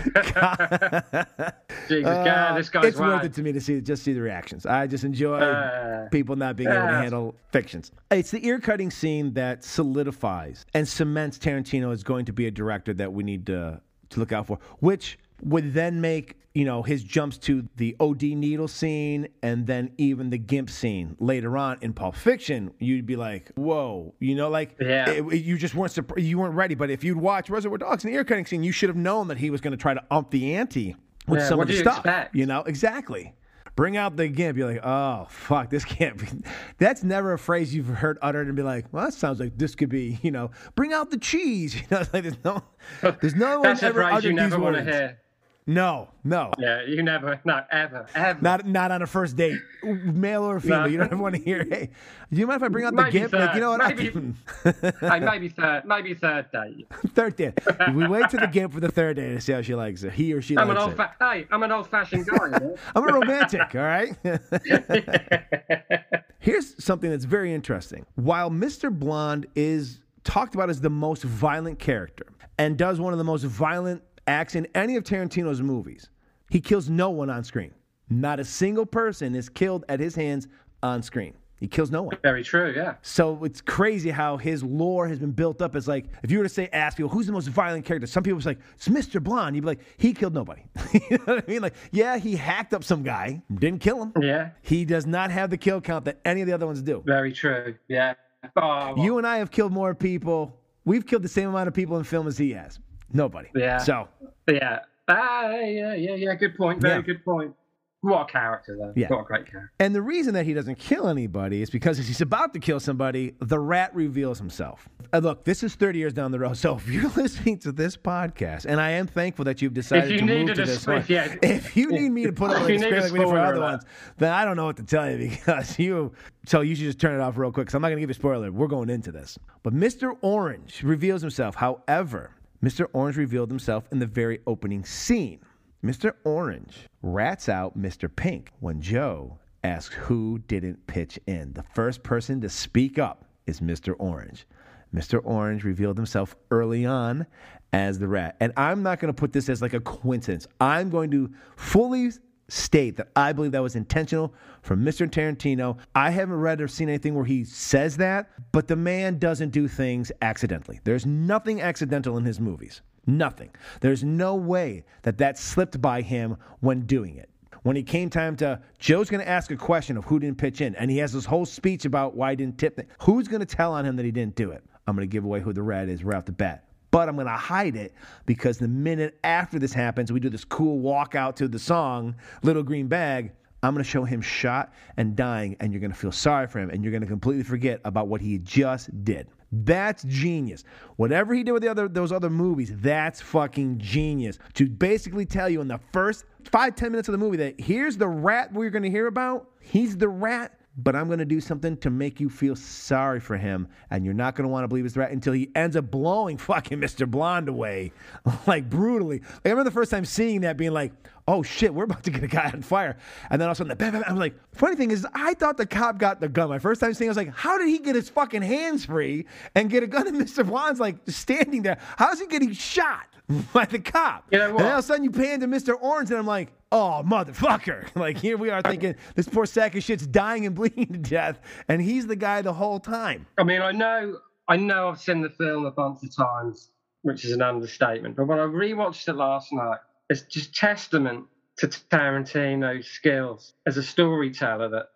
Jesus,
Uh,
God, this guy's
it's worth it to me to see just see the reactions. I just enjoy
Uh,
people not being able to handle fictions. It's the ear cutting scene that solidifies and cements Tarantino as going to be a director that we need to to look out for, which would then make you know his jumps to the OD needle scene and then even the gimp scene later on in Pulp Fiction. You'd be like, whoa, you know, like
Yeah.
it- it- you just weren't surprised, you weren't ready. But if you'd watch Reservoir Dogs and the ear cutting scene, you should have known that he was going to try to ump the ante with
Yeah,
some of the
you
stuff.
expect?
You know, exactly. Bring out the gimp. You're like, oh fuck, this can't be. That's never a phrase you've heard uttered and be like, well, that sounds like this could be. You know, bring out the cheese. You know, like there's no, there's no one ever uttered
you never
these
want to
words. No, no,
Yeah, you never, not ever, ever.
not not on a first date, male or female.
No.
You don't ever want to hear. Hey, do you mind if I bring out the gift? Like, you know what? I
third, maybe third, maybe third date.
third date. We wait to the gift for the third date to see how she likes it. He or she
I'm an old,
it.
fa- hey, I'm an old-fashioned guy.
I'm a romantic, all right? Here's something that's very interesting. While Mr. Blonde is talked about as the most violent character and does one of the most violent acts in any of Tarantino's movies, he kills no one on screen. Not a single person is killed at his hands on screen. He kills no one.
Very true. Yeah.
So it's crazy how his lore has been built up. As like, if you were to say, ask people, who's the most violent character? Some people was like, it's Mr. Blonde. You'd be like, he killed nobody. you know what I mean? Like, yeah, he hacked up some guy, didn't kill him.
Yeah.
He does not have the kill count that any of the other ones do.
Very true. Yeah. Oh, well,
You and I have killed more people. We've killed the same amount of people in film as he has. Nobody.
Yeah.
So
yeah. Ah, yeah, yeah, yeah. Good point. Very
Yeah.
good point. What a character, though.
Yeah.
What a great character.
And the reason that he doesn't kill anybody is because as he's about to kill somebody, the rat reveals himself. Uh, look, this is 30 years down the road. So if you're listening to this podcast, and I am thankful that you've decided
you
to move to this one.
yeah.
If you need me to put up
If
like a screen
a
like we for other ones, then I don't know what to tell you because you. So you should just turn it off real quick because I'm not going to give you a spoiler. We're going into this. But Mr. Orange reveals himself. However, Mr. Orange revealed himself in the very opening scene. Mr. Orange rats out Mr. Pink when Joe asks who didn't pitch in. The first person to speak up is Mr. Orange. Mr. Orange revealed himself early on as the rat. And I'm not going to put this as like a coincidence. I'm going to fully state that I believe that was intentional from Mr. Tarantino. I haven't read or seen anything where he says that, but the man doesn't do things accidentally. There's nothing accidental in his movies. Nothing. There's no way that that slipped by him when doing it. When it came time to, Joe's going to ask a question of who didn't pitch in, and he has this whole speech about why he didn't tip. Who's going to tell on him that he didn't do it? I'm going to give away who the rat is right off the bat. But I'm going to hide it because the minute after this happens, we do this cool walk out to the song, Little Green Bag. I'm going to show him shot and dying, and you're going to feel sorry for him, and you're going to completely forget about what he just did. That's genius. Whatever he did with the other those other movies, that's fucking genius. To basically tell you in the first five ten minutes of the movie that here's the rat we're going to hear about. He's the rat, but I'm going to do something to make you feel sorry for him, and you're not going to want to believe his threat until he ends up blowing fucking Mr. Blonde away, like brutally. Like, I remember the first time seeing that, being like, "Oh shit, we're about to get a guy on fire," and then all of a sudden, the bam, bam, bam. I'm like, funny thing is, I thought the cop got the gun. My first time seeing, it, I was like, how did he get his fucking hands free and get a gun? And Mr. Blonde's like standing there. How's he getting shot by the cop?
You know
and all of a sudden, you pan to Mr. Orange, and I'm like. Oh, motherfucker. Like, here we are thinking this poor sack of shit's dying and bleeding to death, and he's the guy the whole time.
I mean, I know, I know, I've seen the film a bunch of times, which is an understatement. But when I rewatched it last night, it's just testament to Tarantino's skills as a storyteller that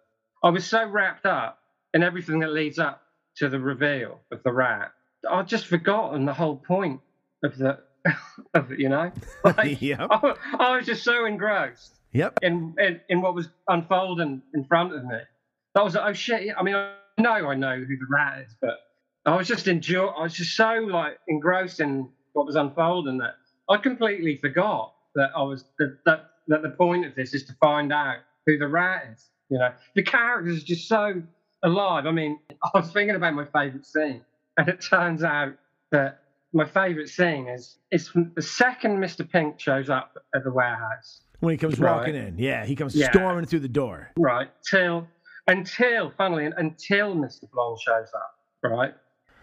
I was so wrapped up in everything that leads up to the reveal of the rat. I'd just forgotten the whole point of the, of it, you know. Like,
Yep.
I, I was just so engrossed
Yep.
in, in in what was unfolding in front of me. That was like, oh shit! I mean, I know I know who the rat is, but I was just enjoy. I was just so like engrossed in what was unfolding that I completely forgot that I was that that, that the point of this is to find out who the rat is. You know, the characters are just so alive. I mean, I was thinking about my favourite scene, and it turns out that my favourite scene is is from the second Mr. Pink shows up at the warehouse.
When he comes
Right.
walking in. Yeah, he comes
Yeah.
storming through the door.
Right. Till until funnily until Mr. Blonde shows up. Right.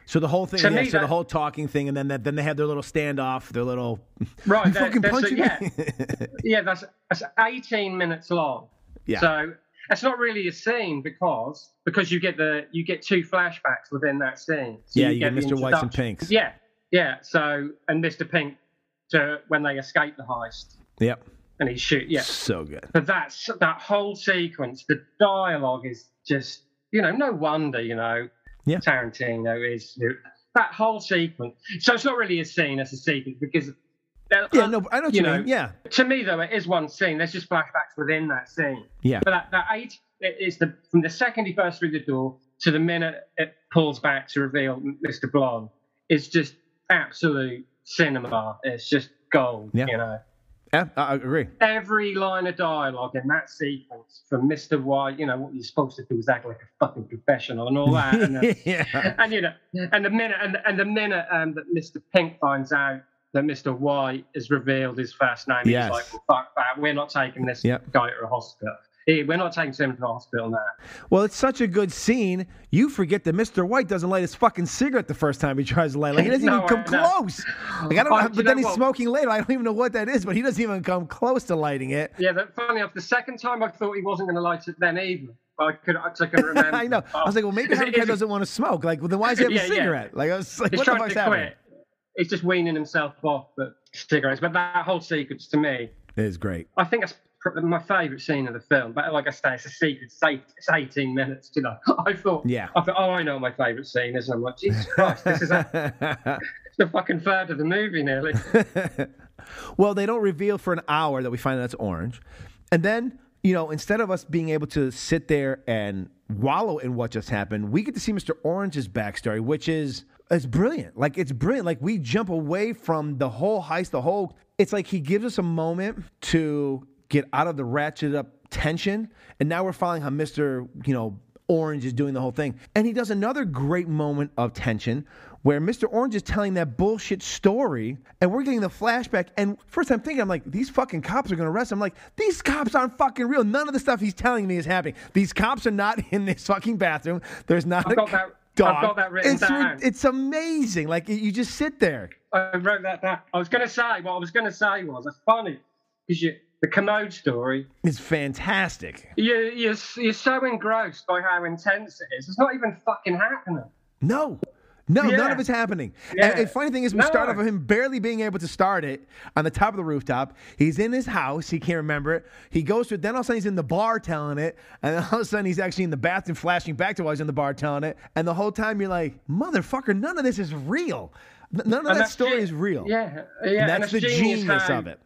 So the whole thing, yeah,
me,
so the whole talking thing, and then that, then they have their little standoff, their little
Right.
You
that-
fucking
that's a-
punching
yeah. yeah. That's that's 18 minutes long.
Yeah.
So it's not really a scene because because you get the you get two flashbacks within that scene. So
Yeah, you get
the
Mr. White and. Pinks.
Yeah. Yeah. So and Mr. Pink to when they escape the heist
yep,
and he shoot. Yeah.
so good.
But that's that whole sequence, the dialogue is just, you know, no wonder, you know,
Yeah.
Tarantino is that whole sequence. So it's not really a scene, it's a sequence because.
Uh, yeah, no, I know what you,
know,
mean. Yeah,
To me, though, it is one scene. There's just flashbacks within that scene.
yeah,
But that, that eight is the from the second he bursts through the door to the minute it pulls back to reveal Mr. Blonde is just absolute cinema. It's just gold.
Yeah.
You know
yeah, I agree.
every line of dialogue in that sequence from Mr. White, you know, what you're supposed to do is act like a fucking professional and all that. And, uh,
yeah,
and you know, and the minute and, and the minute um, that Mr. Pink finds out that Mr. White has revealed his first name,
Yes.
he's like, well, fuck that. We're not taking this
Yep.
guy to a hospital. Eh, We're not taking him to the hospital now.
Well, it's such a good scene. You forget that Mr. White doesn't light his fucking cigarette the first time he tries to light. Like he doesn't
No,
even come
know.
close. Like I don't.
Oh,
know, but then he's
what?
smoking later. I don't even know what that is. But he doesn't even come close to lighting it.
Yeah, that funny enough, the second time I thought he wasn't going to light it then either. But I could, I couldn't remember.
I know. I was like, well, maybe Harry doesn't want to smoke. Like, well, then why does he have
Yeah,
a
yeah.
cigarette? Like, I was like,
He's
what the
trying
fuck's
to
happening?
quit. He's just weaning himself off the cigarettes. But that whole sequence to me,
It is great.
I think it's my favourite scene of the film. But like I say, it's a secret. It's, 18 minutes. You know, I thought,
Yeah.
I thought, oh, I know my favourite scene is. I'm like, Jesus Christ, this is a, it's the fucking third of the movie nearly.
well, they don't reveal for an hour that we find it's orange. And then, you know, instead of us being able to sit there and wallow in what just happened, we get to see Mr. Orange's backstory, which is it's brilliant. Like it's brilliant. Like we jump away from the whole heist, the whole it's like he gives us a moment to get out of the ratchet up tension. And now we're following how Mr. You know, Orange is doing the whole thing. And he does another great moment of tension where Mr. Orange is telling that bullshit story and we're getting the flashback. And first I'm thinking, I'm like, these fucking cops are gonna arrest him. I'm like, these cops aren't fucking real. None of the stuff he's telling me is happening. These cops are not in this fucking bathroom. There's not
I've
a
got that-
dog.
I've got that written
it's,
down.
It's amazing. Like you just sit there.
I wrote that down. I was going to say, what I was going to say was, it's funny because you, the commode story,
is fantastic.
you, you're, you're so engrossed by how intense it is. It's not even fucking happening.
No. No, none of it's happening.
Yeah.
And, and funny thing is, we
No.
start off with him barely being able to start it on the top of the rooftop. He's in his house. He can't remember it. He goes to it. Then all of a sudden he's in the bar telling it. And then all of a sudden he's actually in the bathroom flashing back to while he's in the bar telling it. And the whole time you're like, motherfucker, none of this is real. None of
And
that story
ge-
is real.
Yeah, yeah.
And
and
that's the
genius
genius of it.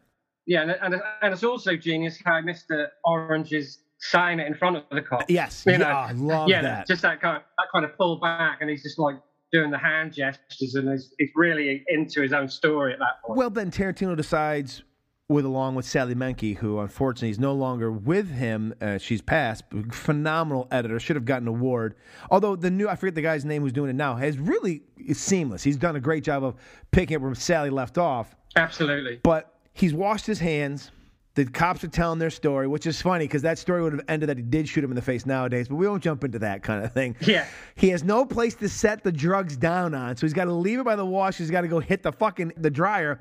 Yeah, and, and, and it's also genius how Mr. Orange is saying it in front of the cop.
Yes.
You
Yeah,
know,
I love
yeah,
that.
Just that kind of that kind of pull back, and he's just like doing the hand gestures, and he's, he's really into his own story at that point.
Well, then Tarantino decides, with along with Sally Menke, who unfortunately is no longer with him. Uh, she's passed. Phenomenal editor, should have gotten an award. Although the new, I forget the guy's name who's doing it now, has really is seamless. He's done a great job of picking up where Sally left off.
Absolutely.
But he's washed his hands. The cops are telling their story, which is funny because that story would have ended that he did shoot him in the face nowadays, but we won't jump into that kind of thing.
Yeah.
He has no place to set the drugs down on, so he's got to leave it by the wash. He's got to go hit the fucking the dryer,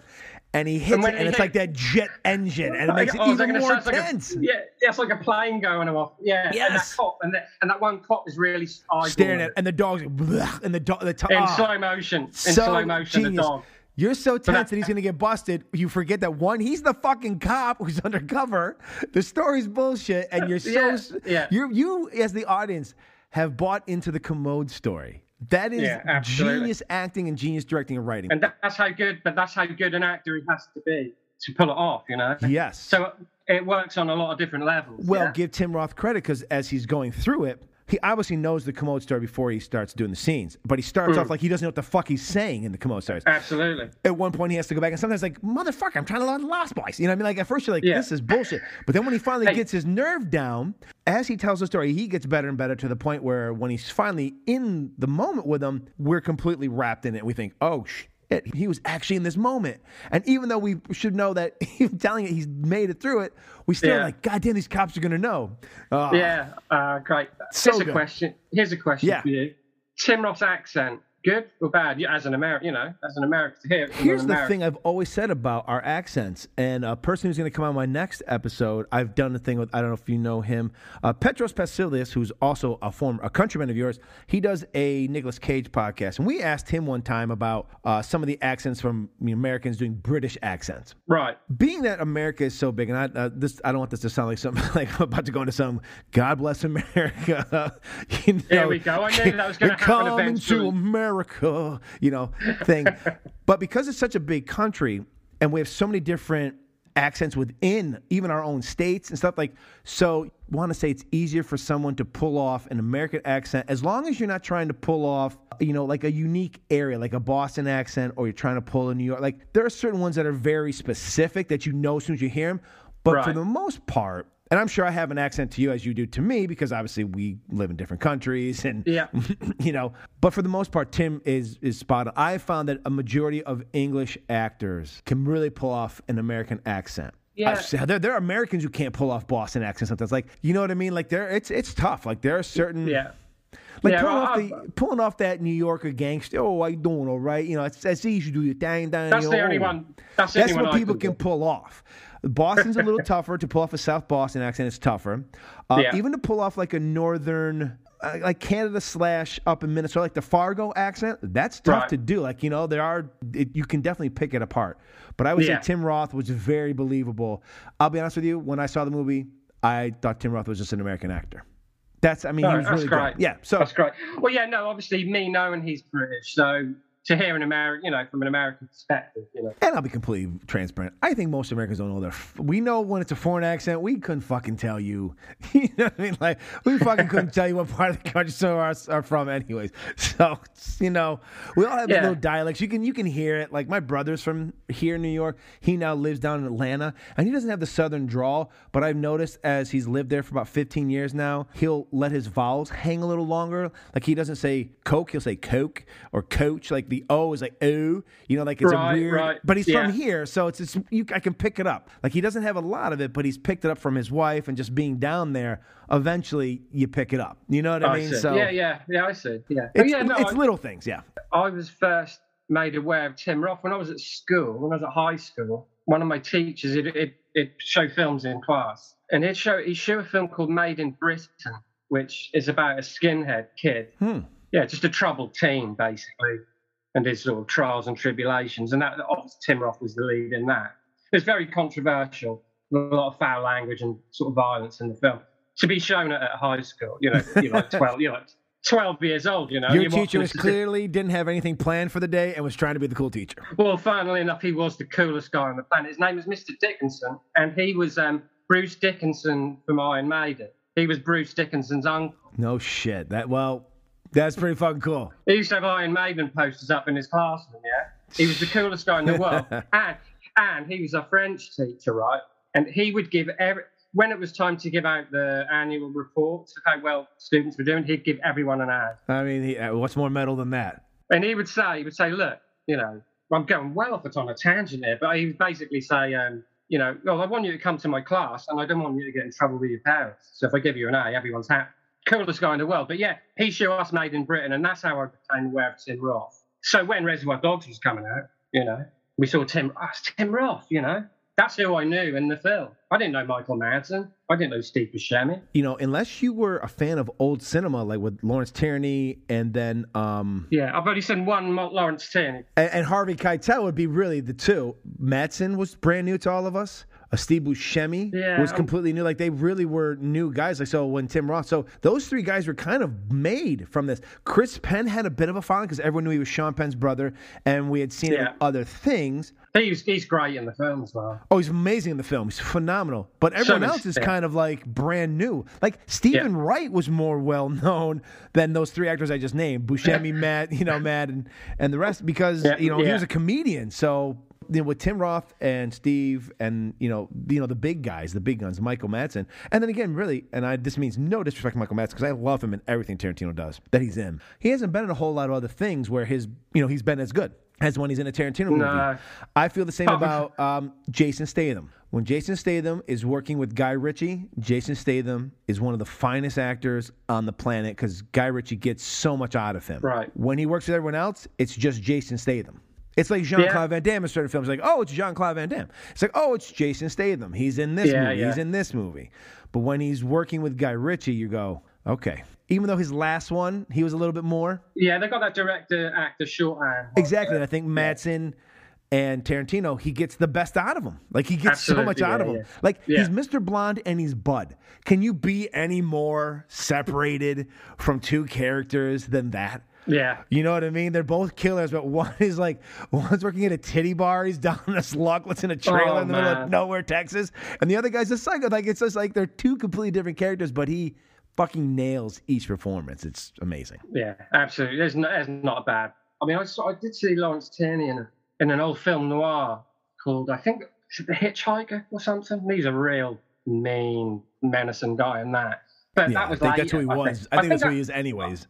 and he hits
And
it, and
he
it's
hit-
like that jet engine, and it makes it
Oh,
even more
it's like a- yeah, yeah, it's like a plane going off. Yeah, and that
Yes.
cop, and that, and that one cop is really
Staring at,
it.
and the dog's like, and the dog, the to-
in
ah.
slow motion. In
so
slow motion, the dog.
You're so tense
that-
he's going to get busted. You forget that one, he's the fucking cop who's undercover. The story's bullshit, and you're so
Yeah, yeah.
you you as the audience have bought into the commode story. That is
Yeah,
genius acting and genius directing and writing.
And that's how good, but that's how good an actor he has to be to pull it off. You know.
Yes.
So it works on a lot of different levels.
Well,
yeah?
give Tim Roth credit because as he's going through it, he obviously knows the commode story before he starts doing the scenes. But he starts
Mm.
off like he doesn't know what the fuck he's saying in the commode stories.
Absolutely.
At one point, he has to go back and sometimes like, motherfucker, I'm trying to learn Lost Boys. You know what I mean? Like at first you're like,
Yeah.
this is bullshit. But then when he finally
Hey.
gets his nerve down, as he tells the story, he gets better and better to the point where when he's finally in the moment with them, we're completely wrapped in it. We think, oh shit. He was actually in this moment, and even though we should know that, even telling it he's made it through it, we still
Yeah.
like, God damn, these cops are gonna know. Ah.
Yeah, uh, great.
So
Here's a question. Here's a question
Yeah.
for you. Tim Roth's accent, good or bad? As an American, you know, as an American to hear.
Here's the
American.
thing I've always said about our accents, and a person who's going to come on my next episode, I've done a thing with. I don't know if you know him, uh, Petros Pasilius, who's also a former a countryman of yours. He does a Nicolas Cage podcast, and we asked him one time about uh, some of the accents from I mean, Americans doing British accents.
Right.
Being that America is so big, and I uh, this I don't want this to sound like something like I'm about to go into some God bless America. you know,
Here we go. I knew that was gonna
"You're
happen eventually."
to America, you know, thing. but because it's such a big country and we have so many different accents within even our own states and stuff like so want to say it's easier for someone to pull off an American accent as long as you're not trying to pull off you know like a unique area like a Boston accent or you're trying to pull a New York like there are certain ones that are very specific that you know as soon as you hear them but for the most part and I'm sure I have an accent to you as you do to me because obviously we live in different countries and
Yeah.
you know. But for the most part, Tim is is spot on. I found that a majority of English actors can really pull off an American accent.
Yeah.
There, there are Americans who can't pull off Boston accents sometimes. Like, you know what I mean? Like, there, it's it's tough. Like, there are certain,
Yeah.
like
Yeah,
pulling
well,
off the pulling off that New Yorker gangster. Oh, you doing? All right, you know, it's it's easy to do your thing down.
That's the only one. That's the
That's what people
can
can pull off. Boston's a little tougher to pull off a South Boston accent. It's tougher. Uh,
Yeah.
Even to pull off like a northern, uh, like Canada slash up in Minnesota, like the Fargo accent, that's tough
Right.
to do. Like you know, there are it, you can definitely pick it apart. But I would
Yeah.
say Tim Roth was very believable. I'll be honest with you, when I saw the movie, I thought Tim Roth was just an American actor. That's I mean, he was
that's
really
great.
good. Yeah, so
That's great. Well, yeah, no, obviously, me knowing he's British, so to hear an American, you know, from an American perspective, you know.
And I'll be completely transparent. I think most Americans don't know their. We know when it's a foreign accent. We couldn't fucking tell you. You know what I mean? Like we fucking couldn't tell you what part of the country some of us are from, anyways. So you know, we all have
Yeah.
little dialects. You can you can hear it. Like my brother's from here in New York. He now lives down in Atlanta, and he doesn't have the southern drawl. But I've noticed as he's lived there for about 15 years now, he'll let his vowels hang a little longer. Like he doesn't say Coke, he'll say Coke or Coach. Like the O is like O. You know, like it's
Right,
a weird.
right.
But he's from here, so it's, it's you, I can pick it up. Like he doesn't have a lot of it, but he's picked it up from his wife and just being down there. Eventually, you pick it up. You know what I, mean?
see.
So
yeah, yeah, yeah, I see. Yeah,
it's,
yeah, no,
it's
I,
little things. Yeah.
I was first made aware of Tim Roth when I was at school, when I was at high school. One of my teachers, it it, it showed films in class, and it show he showed a film called Made in Britain, which is about a skinhead kid.
Hmm.
Yeah, just a troubled teen basically, and his sort of trials and tribulations. And that obviously Tim Roth was the lead in that. It's very controversial, a lot of foul language and sort of violence in the film. To be shown at, at high school, you know, you're like twelve, you're like twelve years old, you know.
Your teacher was clearly didn't have anything planned for the day and was trying to be the cool teacher.
Well, funnily enough, he was the coolest guy on the planet. His name was Mr. Dickinson, and he was um, Bruce Dickinson from Iron Maiden. He was Bruce Dickinson's uncle.
No shit. That well, that's pretty fucking cool.
He used to have Iron Maiden posters up in his classroom, yeah? He was the coolest guy in the world. and, and he was a French teacher, right? And he would give every. When it was time to give out the annual reports of how well students were doing, he'd give everyone an ad.
I mean, he, uh, what's more metal than that?
And he would say, he would say, look, you know, I'm going well off it on a tangent here, but he would basically say, um, you know, well, I want you to come to my class and I don't want you to get in trouble with your parents. So if I give you an A, everyone's happy. Coolest guy in the world. But yeah, he showed us made in Britain, and that's how I became aware of Tim Roth. So when Reservoir Dogs was coming out, you know, we saw Tim, oh, Tim Roth, you know. That's who I knew in the film. I didn't know Michael Madsen. I didn't know Steve Buscemi.
You know, unless you were a fan of old cinema, like with Lawrence Tierney and then um
Yeah, I've only seen one Lawrence Tierney.
and, and Harvey Keitel would be really the two. Madsen was brand new to all of us. Uh, Steve Buscemi
Yeah,
was completely new. Like they really were new guys. Like so when Tim Roth, so those three guys were kind of made from this. Chris Penn had a bit of a following because everyone knew he was Sean Penn's brother, and we had seen him in other things.
He's, he's great in the film as well.
Oh, he's amazing in the film. He's phenomenal. But everyone
much-
else is
yeah.
kind of like brand new. Like Steven Wright was more well known than those three actors I just named: Buscemi, Matt, you know, Matt, and and the rest because
Yeah,
you know he was a comedian. So you know, with Tim Roth and Steve and you know you know the big guys, the big guns, Michael Madsen, and then again, really, and I this means no disrespect to Michael Madsen because I love him in everything Tarantino does that he's in. He hasn't been in a whole lot of other things where his you know he's been as good as when he's in a Tarantino movie.
No.
I feel the same about um, Jason Statham. When Jason Statham is working with Guy Ritchie, Jason Statham is one of the finest actors on the planet because Guy Ritchie gets so much out of him.
Right.
When he works with everyone else, it's just Jason Statham. It's like Jean Claude
Yeah.
Van Damme in certain films. Like, oh, it's Jean Claude Van Damme. It's like, oh, it's Jason Statham. He's in this
Yeah,
movie.
yeah.
He's in this movie. But when he's working with Guy Ritchie, you go, okay. Even though his last one, he was a little bit more.
Yeah, they got that director actor shorthand.
Exactly. And I think Madsen and Tarantino, he gets the best out of him. Like he gets so
Absolutely,
much out of him.
yeah.
Like
Yeah.
he's Mr. Blonde and he's Bud. Can you be any more separated from two characters than that?
Yeah.
You know what I mean? They're both killers, but one is like one's working at a titty bar. He's down in a slugless in a trailer
Oh,
in the middle of
oh,
nowhere, Texas, and the other guy's a psycho. Like it's just like they're two completely different characters, but he fucking nails each performance. It's amazing.
Yeah, absolutely. There's, no, there's not bad. I mean, I, saw, I did see Lawrence Tierney in, a, in an old film noir called, I think, The Hitchhiker or something? He's a real mean, menacing guy in that. But
yeah,
that was
I think that's who he
I
was.
think.
I think that's who he is, anyways.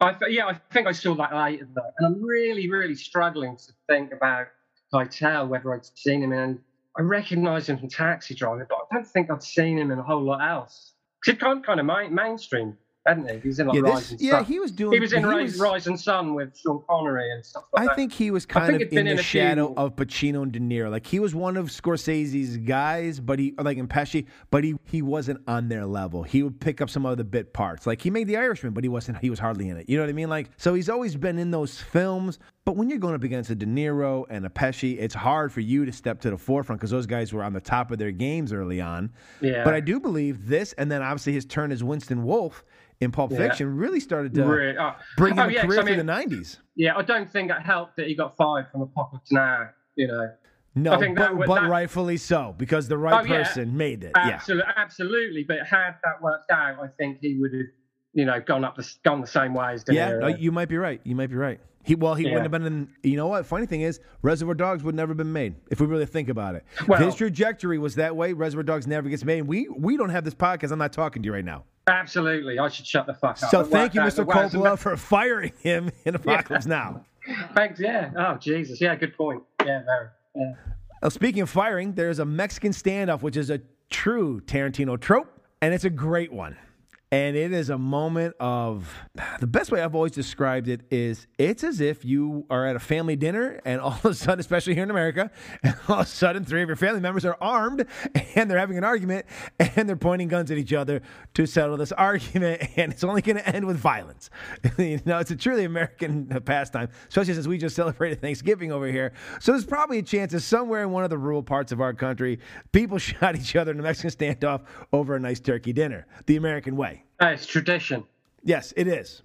I th- yeah, I think I saw that later though, and I'm really, really struggling to think about Keitel, whether I'd seen him in. I recognise him from Taxi Driver, but I don't think I'd seen him in a whole lot else. He's kind kind of main, mainstream hadn't he? He's in like
Yeah, this-
Rising
yeah,
Sun.
he was doing-
He was in
he
Rise,
was-
Rise and Sun with Sean Connery and stuff like
I
that.
think he was kind of in
in
the
a few-
shadow of Pacino and De Niro. Like he was one of Scorsese's guys, but he like in Pesci, but he he wasn't on their level. He would pick up some of the bit parts. Like he made The Irishman, but he wasn't. He was hardly in it. You know what I mean? Like so, he's always been in those films. But when you're going up against a De Niro and a Pesci, it's hard for you to step to the forefront because those guys were on the top of their games early on.
Yeah.
But I do believe this, and then obviously his turn as Winston Wolfe in Pulp
Yeah.
Fiction really started to
Re- oh.
bring him
Oh,
a
yeah,
career
I
through
mean-
the '90s.
Yeah, I don't think it helped that he got fired from Apocalypse Now. You know.
No,
I think
but,
that
but
that-
rightfully so because the right
Oh, yeah.
person made it. Yeah.
Absolutely, absolutely. But had that worked out, I think he would have, you know, gone up the gone the same way as
Yeah, no, uh, you might be right. You might be right. He well, he
Yeah.
wouldn't have been in. You know what? Funny thing is, Reservoir Dogs would never have been made if we really think about it.
Well-
His trajectory was that way. Reservoir Dogs never gets made. We we don't have this podcast. I'm not talking to you right now.
Absolutely, I should shut the fuck up.
So thank you, Mr. Coppola, for firing him in Apocalypse Now.
Thanks. Yeah. Oh Jesus. Yeah. Good point. Yeah. Very. Yeah.
Now, speaking of firing, there's a Mexican standoff, which is a true Tarantino trope, and it's a great one. And it is a moment of the best way I've always described it is it's as if you are at a family dinner, and all of a sudden, especially here in America, all of a sudden, three of your family members are armed and they're having an argument and they're pointing guns at each other to settle this argument, and it's only going to end with violence. you know, it's a truly American uh, pastime, especially since we just celebrated Thanksgiving over here. So there's probably a chance that somewhere in one of the rural parts of our country, people shot each other in a Mexican standoff over a nice turkey dinner, the American way.
It's tradition.
Yes, it is.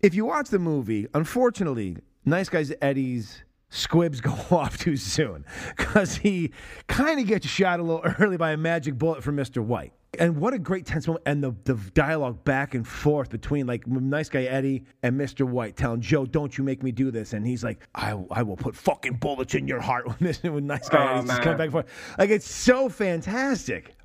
If you watch the movie, unfortunately, Nice Guys Eddie's squibs go off too soon because he kind of gets shot a little early by a magic bullet from Mr. White. And what a great tense moment. And the, the dialogue back and forth between like nice guy Eddie and Mr. White telling Joe, don't you make me do this. And he's like, I, I will put fucking bullets in your heart when this when nice guy
Oh,
Eddie's just coming back and forth. Like it's so fantastic.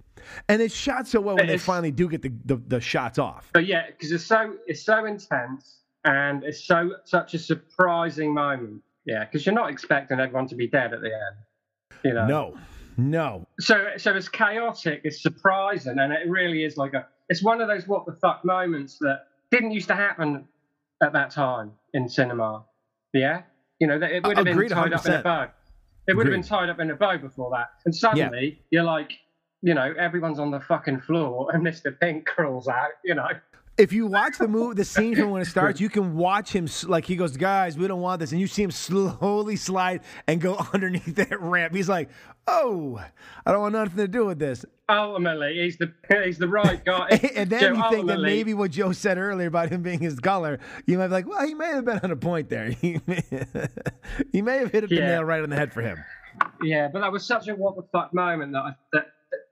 And it's shot so well when they finally do get the, the, the shots off.
But yeah, because it's so it's so intense and it's so such a surprising moment. Yeah, because you're not expecting everyone to be dead at the end. You know.
No, no.
So so it's chaotic, it's surprising, and it really is like a. It's one of those what the fuck moments that didn't used to happen at that time in cinema. Yeah, you know, that it would have been tied up in a
100%.
bow. It would have been tied up in a bow before that, and suddenly you're like, you know, everyone's on the fucking floor, and Mister Pink crawls out. You know.
If you watch the movie, the scene from when it starts, you can watch him like he goes, "Guys, we don't want this," and you see him slowly slide and go underneath that ramp. He's like, "Oh, I don't want nothing to do with this."
Ultimately, he's the he's the right guy.
and then you think that maybe what Joe said earlier about him being his color, you might be like, "Well, he may have been on a point there. He may, he may have hit the nail right on the head for him."
Yeah, but that was such a what the fuck moment that, I, that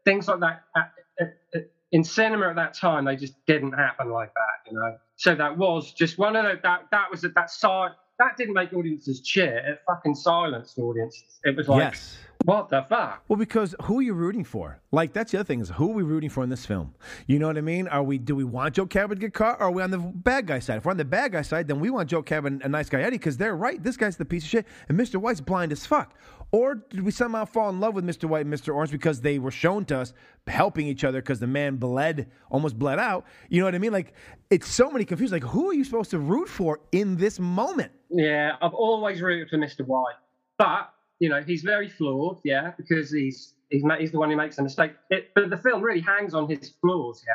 things like that at, at, at- in cinema at that time they just didn't happen like that, you know. So that was just one of the that that was that side that didn't make audiences cheer. It fucking silenced audiences. It was like,
yes.
What the fuck?
Well, because who are you rooting for? Like that's the other thing is who are we rooting for in this film? You know what I mean? Are we do we want Joe Cabot to get caught? Or are we on the bad guy side? If we're on the bad guy side, then we want Joe Cabot and a nice guy Eddie because they're right. This guy's the piece of shit, and Mr. White's blind as fuck. Or did we somehow fall in love with Mr. White and Mr. Orange because they were shown to us helping each other because the man bled, almost bled out? You know what I mean? Like it's so many confused. Like who are you supposed to root for in this moment?
Yeah, I've always rooted for Mr. White, but you know he's very flawed. Yeah, because he's he's he's the one who makes a mistake. It, but the film really hangs on his flaws. Yeah.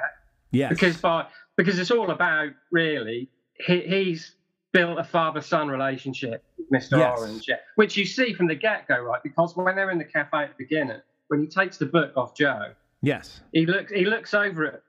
Yes.
because by because it's all about really he, he's built a father son relationship with Mr.
Yes.
Orange, yeah, which you see from the get go, right? Because when they're in the cafe at the beginning, when he takes the book off Joe,
Yes.
he looks he looks over at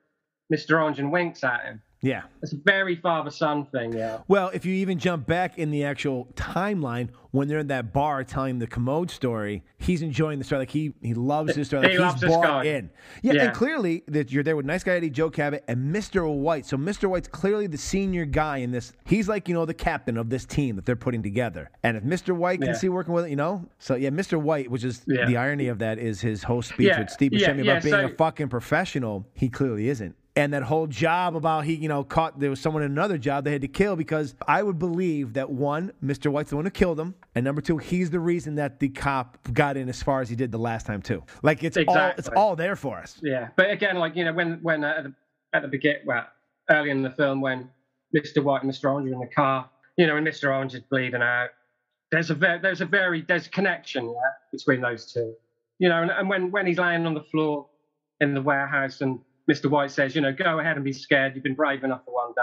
Mr. Orange and winks at him.
Yeah.
It's a very father son thing, yeah.
Well, if you even jump back in the actual timeline when they're in that bar telling the commode story, he's enjoying the story. Like he he loves this story. Like
He
he's
loves
bought in. Yeah,
Yeah.
and clearly that you're there with nice guy Eddie, Joe Cabot, and Mr. White. So Mr. White's clearly the senior guy in this. He's like you know the captain of this team that they're putting together. And if Mr. White can
Yeah.
see working with it, you know. So yeah, Mr. White, which is
Yeah.
the irony of that, is his whole speech with Steve Buscemi about being
so-
a fucking professional. He clearly isn't. And that whole job about he, you know, caught there was someone in another job they had to kill because I would believe that one, Mr. White's the one who killed him, and number two, he's the reason that the cop got in as far as he did the last time too. Like it's all it's all there for us.
Yeah, but again, like you know, when when uh, at the at the begin, well, early in the film when Mr. White and Mr. Orange are in the car, you know, and Mr. Orange is bleeding out. There's a very, there's a very there's a connection yeah, between those two, you know, and, and when when he's laying on the floor in the warehouse and Mr. White says, you know, go ahead and be scared. You've been brave enough for one day.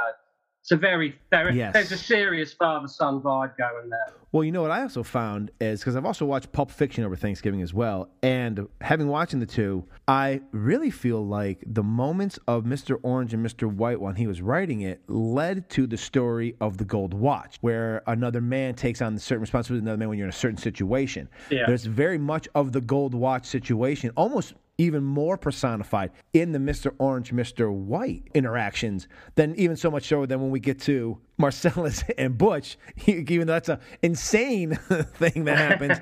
It's a very there,
Yes.
there's a serious father son vibe going there.
Well, you know what I also found is because I've also watched Pulp Fiction over Thanksgiving as well, and having watching the two, I really feel like the moments of Mr. Orange and Mr. White when he was writing it led to the story of the Gold Watch, where another man takes on certain responsibility of another man when you're in a certain situation.
Yeah.
There's very much of the Gold Watch situation, almost even more personified in the Mr. Orange, Mr. White interactions than even so much so than when we get to Marcellus and Butch, even though that's a insane thing that happens.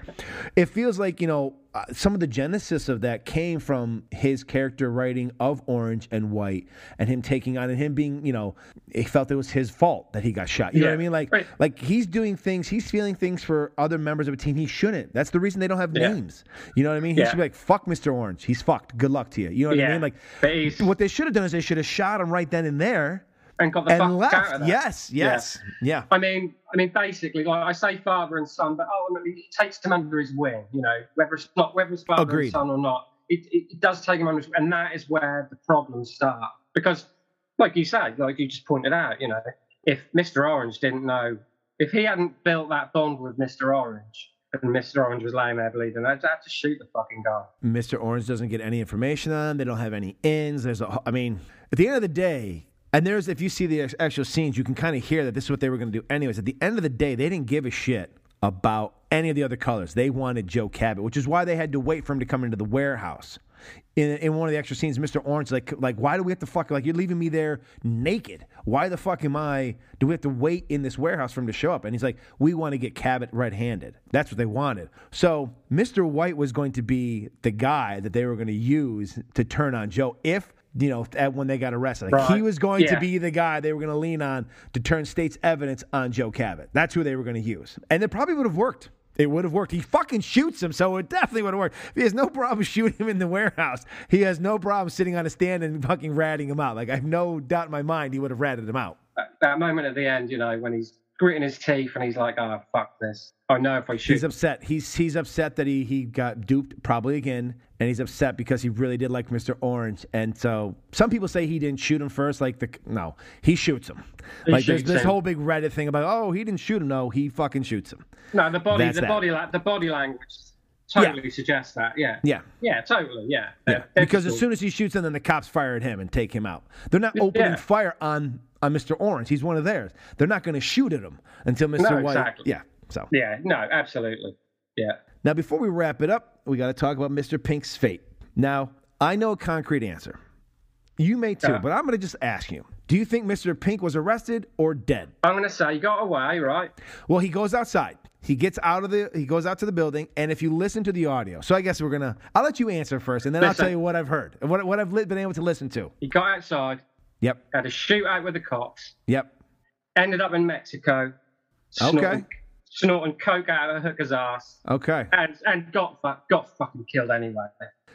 it feels like, you know, uh, some of the genesis of that came from his character writing of Orange and White and him taking on and him being, you know, he felt it was his fault that he got shot. You know what I mean? Like,
right.
like he's doing things, he's feeling things for other members of a team he shouldn't. That's the reason they don't have
Yeah.
names. You know what I mean? He
Yeah.
should be like, fuck Mr. Orange. He's fucked. Good luck to you. You know what I mean? Like,
he's-
what they should have done is they should have shot him right then and there
And got the
and
fuck
left.
out of there.
Yes, yes, yeah.
I mean, I mean, basically, like I say, father and son, but oh, ultimately, he takes them under his wing. You know, whether it's not whether it's father
Agreed.
and son or not, it, it, it does take him under, his and that is where the problems start. Because, like you say, like you just pointed out, you know, if Mister Orange didn't know, if he hadn't built that bond with Mister Orange, and Mister Orange was laying there bleeding, I'd have to shoot the fucking guy.
Mr. Orange doesn't get any information on. them. They don't have any ins. There's a. I mean, at the end of the day, and there's if you see the actual scenes, you can kind of hear that this is what they were going to do. Anyways, at the end of the day, they didn't give a shit about any of the other colors. They wanted Joe Cabot, which is why they had to wait for him to come into the warehouse. In, in one of the extra scenes, Mr. Orange like like why do we have to fuck like you're leaving me there naked? Why the fuck am I? Do we have to wait in this warehouse for him to show up? And he's like, we want to get Cabot red-handed. That's what they wanted. So Mr. White was going to be the guy that they were going to use to turn on Joe if you know at, when they got arrested. Like he was going to be the guy they were going to lean on to turn state's evidence on Joe Cabot. That's who they were going to use, and it probably would have worked. It would have worked. He fucking shoots him, so it definitely would have worked. He has no problem shooting him in the warehouse. He has no problem sitting on a stand and fucking ratting him out. Like I have no doubt in my mind he would have ratted him out.
That moment at the end, you know, when he's gritting his teeth and he's like, "Oh fuck this! I know if I shoot."
He's upset. He's he's upset that he he got duped probably again, and he's upset because he really did like Mr. Orange. And so some people say he didn't shoot him first. Like the no, he shoots him.
He
like there's
shoots
this
him.
whole big Reddit thing about oh he didn't shoot him. No, he fucking shoots him.
No, the body,
That's
the
that.
body, la- the body language totally suggests that. Yeah.
Yeah.
Yeah, totally. Yeah.
Yeah, because as soon as he shoots him, then the cops fire at him and take him out. They're not opening
Yeah.
fire on Uh, on Mr. Orange. He's one of theirs. They're not going to shoot at him until Mr.
No,
White.
exactly.
Yeah. So
Yeah. No, absolutely. Yeah.
now, before we wrap it up, we got to talk about Mr. Pink's fate. Now, I know a concrete answer. You may too,
Yeah.
but I'm going to just ask you: Do you think Mr. Pink was arrested or dead?
I'm going to say he got away, right?
Well, he goes outside. He gets out of the. He goes out to the building, and if you listen to the audio, so I guess we're gonna. I'll let you answer first, and then I'll tell you what I've heard, and what what I've been able to listen to.
He got outside,
Yep.
had a shootout with the cops,
Yep.
ended up in Mexico,
Okay.
snorting, snorting coke out of a hooker's ass,
Okay.
and and got got fucking killed anyway.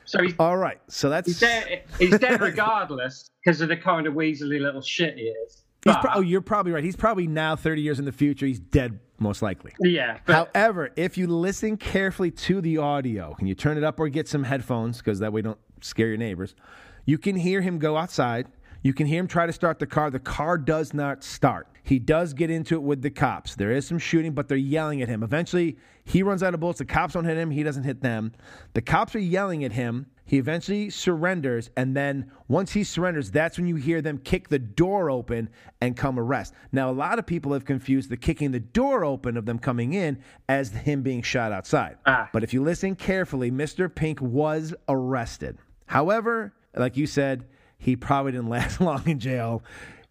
So he's
All right. So that's
he's dead. He's dead regardless because of the kind of weaselly little shit he is. But-
pro- oh, you're probably right. He's probably now 30 years in the future. He's dead, most likely.
yeah, but
However, if you listen carefully to the audio, can you turn it up or get some headphones because that way don't scare your neighbors? You can hear him go outside. You can hear him try to start the car. The car does not start. He does get into it with the cops. There is some shooting, but they're yelling at him. Eventually, he runs out of bullets. The cops don't hit him. He doesn't hit them. The cops are yelling at him. He eventually surrenders, and then once he surrenders, that's when you hear them kick the door open and come arrest. Now, a lot of people have confused the kicking the door open of them coming in as him being shot outside.
Ah.
But if you listen carefully, Mr. Pink was arrested. However, like you said, he probably didn't last long in jail.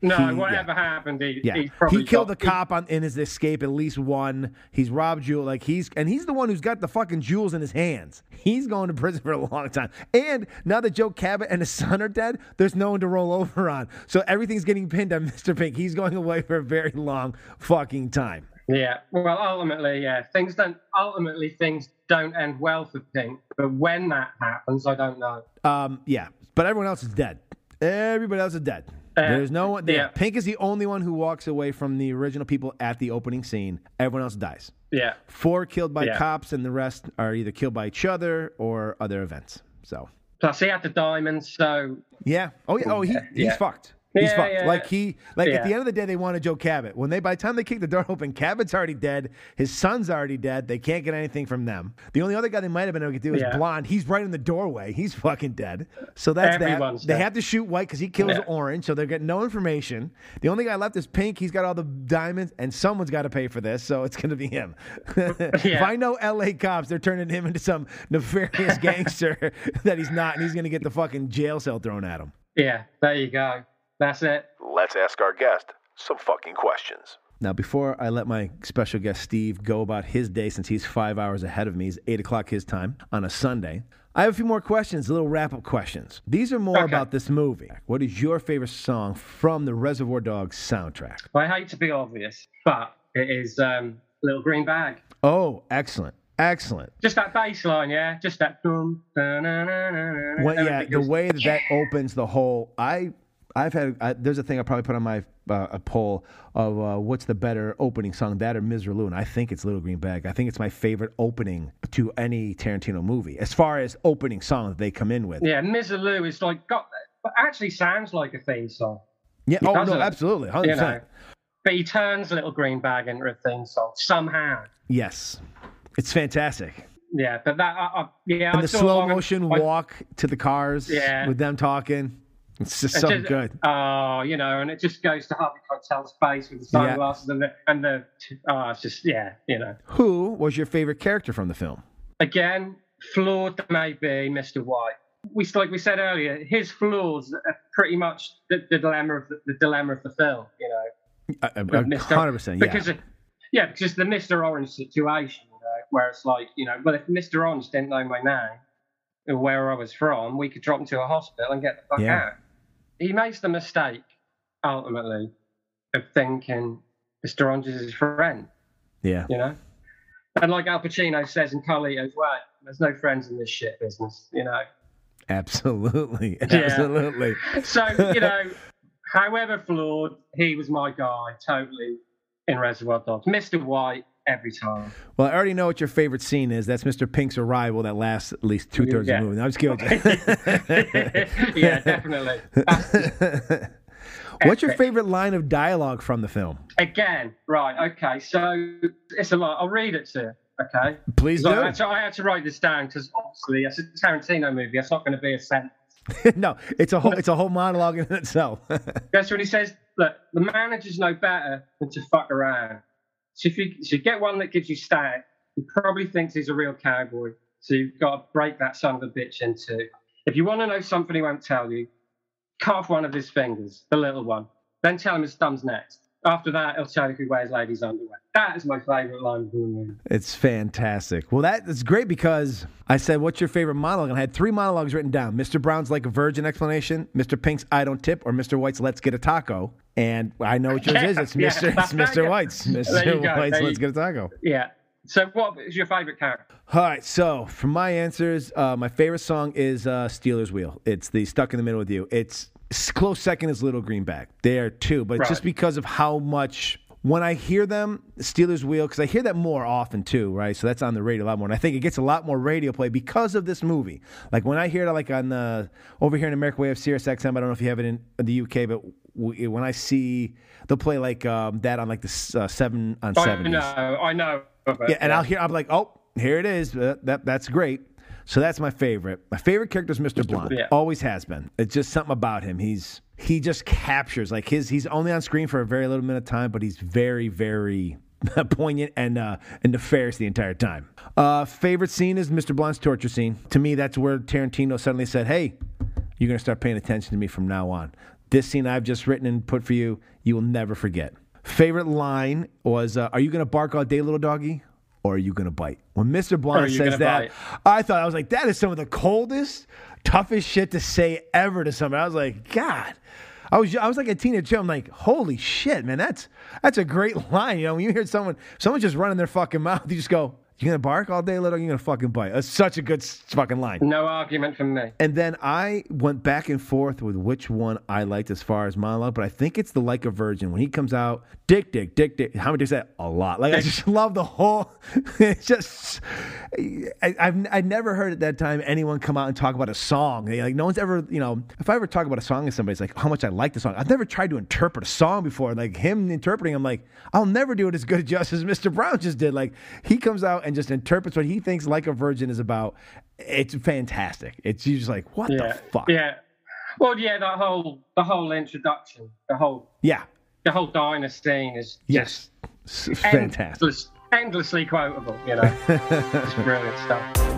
no,
He-
whatever
yeah.
happened, he,
Yeah,
he probably
he killed
got-
the cop on in his escape. At least one. He's robbed jewel. Like he's and he's the one who's got the fucking jewels in his hands. He's going to prison for a long time. And now that Joe Cabot and his son are dead, there's no one to roll over on. So everything's getting pinned on Mr. Pink. He's going away for a very long fucking time.
Yeah. Well, ultimately, yeah, things don't. Ultimately, things don't end well for Pink. But when that happens, I don't know.
Um, yeah, but everyone else is dead. Everybody else is dead.
Uh,
There's no one. Yeah.
yeah.
Pink is the only one who walks away from the original people at the opening scene. Everyone else dies.
Yeah.
Four killed by
Yeah.
cops, and the rest are either killed by each other or other events. So
Plus, he had the diamonds, so
yeah. Oh yeah. Oh, he, he's fucked. He's
Yeah,
fucked.
yeah.
Like he, like at the end of the day, they wanted Joe Cabot. When they, by the time they kick the door open, Cabot's already dead. His son's already dead. They can't get anything from them. The only other guy they might have been able to do is
Yeah.
blonde. He's right in the doorway. He's fucking dead. So that's
Everyone's
that. They have to shoot white because he kills
Yeah.
orange. So they're getting no information. The only guy left is pink. He's got all the diamonds, and someone's got to pay for this. So it's going to be him. if I know L.A. cops, they're turning him into some nefarious gangster that he's not, and he's going to get the fucking jail cell thrown at him.
yeah, there you go. That's it.
Let's ask our guest some fucking questions.
Now, before I let my special guest Steve go about his day, since he's five hours ahead of me, it's eight o'clock his time on a Sunday. I have a few more questions, little wrap up questions. These are more
Okay.
about this movie. What is your favorite song from the Reservoir Dogs soundtrack?
I hate to be obvious, but it is um, Little Green Bag.
Oh, excellent. Excellent.
Just that bass line, yeah? Just that boom.
Well, yeah, the way that that opens the whole. I, I've had. I, there's a thing I probably put on my uh, a poll of uh, what's the better opening song, that or Misirlou, and I think it's Little Green Bag. I think it's my favorite opening to any Tarantino movie, as far as opening song that they come in with.
Yeah, Misirlou is like, got, but actually sounds like a theme song.
Yeah, oh no,
it?
absolutely, hundred
You know,
percent.
but he turns Little Green Bag into a theme song somehow.
Yes, it's fantastic.
Yeah, but that, I, I, yeah,
And
I
the slow motion walk to the cars
Yeah.
with them talking. It's just so good.
Oh, you know, and it just goes to Harvey Keitel's face with the
Yeah.
sunglasses and the and the. Oh, it's just yeah, you know.
Who was your favorite character from the film?
Again, flawed may be Mr. White. We like we said earlier, his flaws are pretty much the, the dilemma of the, the dilemma of the film. You know,
Uh, uh. Hundred percent. Yeah.
Because of, yeah, because it's the Mr. Orange situation, you know, where it's like, you know, well, if Mr. Orange didn't know my name or where I was from, we could drop him to a hospital and get the fuck
Yeah.
out. He makes the mistake, ultimately, of thinking Mr. Orange is his friend,
yeah.
you know? And like Al Pacino says in Carlito's Way, there's no friends in this shit business, you know?
Absolutely.
Yeah.
Absolutely.
So, you know, however flawed, he was my guy, totally in Reservoir Dogs. Mr. White, every time.
Well, I already know what your favorite scene is. That's Mr. Pink's arrival that lasts at least two thirds
Yeah.
of the movie. No, I'm just kidding.
yeah, definitely.
What's your favorite line of dialogue from the film?
Again, right, okay. So it's a lot. I'll read it to you, okay?
Please do.
I, had to, I had to write this down because obviously it's a Tarantino movie. It's not going to be a sentence.
no, it's a whole it's a whole monologue in itself.
That's what he says. Look, the managers know better than to fuck around. So if you, so you get one that gives you static, he probably thinks he's a real cowboy. So you've got to break that son of a bitch in two. If you want to know something he won't tell you, cut off one of his fingers, the little one. Then tell him his thumb's next. After that, tell you who wears ladies' underwear. That is my favourite line of the movie.
it's fantastic. Well, that is great because I said, "What's your favorite monologue?" And I had three monologues written down: Mr. Brown's like a virgin explanation, Mr. Pink's I don't tip, or Mr. White's Let's get a taco. And I know what yours is. It's
Yeah,
Mr. It's Mr. White's. Mr. White's Let's get a taco.
Yeah. So what is your favourite character?
All right, so for my answers, uh, my favorite song is uh, Stealers Wheel. It's the Stuck in the Middle with You. It's close second is Little Green Bag. They are two, but it's just because of how much when I hear them, Stealers Wheel, because I hear that more often too, right? So that's on the radio a lot more, and I think it gets a lot more radio play because of this movie. Like when I hear it, like on the over here in America, we have Sirius XM. I don't know if you have it in the UK, but w- when I see they'll play like um, that on like the uh, seven on
I
seventies.
know, I know.
Yeah, and I'll hear. I'm like, oh, here it is. Uh, that that's great. So that's my favorite. My favorite character is Mr. Blonde.
yeah.
Always has been. It's just something about him. He's he just captures like his. He's only on screen for a very little minute of time, but he's very very poignant and uh, and nefarious the entire time. Uh, favorite scene is Mr. Blonde's torture scene. To me, that's where Tarantino suddenly said, "Hey, you're gonna start paying attention to me from now on." This scene I've just written and put for you, you will never forget. Favorite line was, uh, "Are you gonna bark all day, little doggy?" Or are you gonna bite? When Mr. Blonde says that,
bite?
I thought I was like, that is some of the coldest, toughest shit to say ever to somebody. I was like, God. I was I was like a teenage kid. I'm like, holy shit, man, that's that's a great line. You know, when you hear someone someone just running their fucking mouth, you just go, You gonna bark all day, little? You're gonna fucking bite? That's such a good fucking line.
No argument from me.
And then I went back and forth with which one I liked as far as monologue, but I think it's the like a virgin when he comes out, dick, dick, dick, dick. How many dicks that? A lot. Like I just love the whole. It's just I, I've I never heard at that time anyone come out and talk about a song. They- Like no one's ever you know if I ever talk about a song with somebody, it's like how much I like the song. I've never tried to interpret a song before. Like him interpreting, I'm like I'll never do it as good a justice as Mr. Brown just did. Like he comes out and just interprets what he thinks like a virgin is about. It's fantastic. It's you just like what
yeah.
the fuck.
Yeah. Well, yeah, the whole the whole introduction, the whole
Yeah.
the whole diner scene is
Yes. Fantastic.
endless, endlessly quotable. You know, it's brilliant stuff.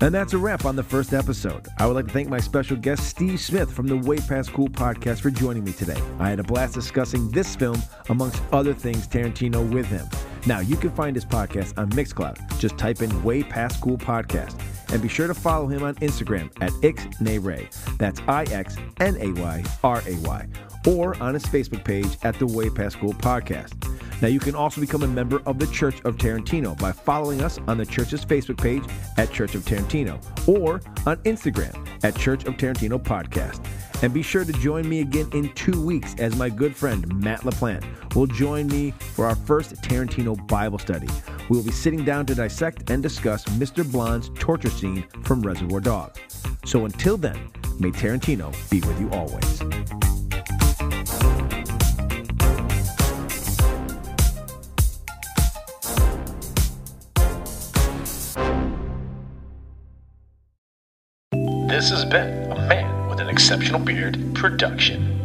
And that's a wrap on the first episode. I would like to thank my special guest, Steve Smith from the Way Past Cool podcast, for joining me today. I had a blast discussing this film, amongst other things, Tarantino with him. Now, you can find his podcast on Mixcloud. Just type in Way Past Cool Podcast. And be sure to follow him on Instagram at Ixnayray. That's I X N A Y R A Y. Or on his Facebook page at the Way Past Cool Podcast. Now, you can also become a member of the Church of Tarantino by following us on the church's Facebook page at Church of Tarantino or on Instagram at Church of Tarantino Podcast. And be sure to join me again in two weeks as my good friend Matt LaPlante will join me for our first Tarantino Bible study. We will be sitting down to dissect and discuss Mr. Blonde's torture from Reservoir Dogs. So until then, may Tarantino be with you always.
This has been a Man with an Exceptional Beard production.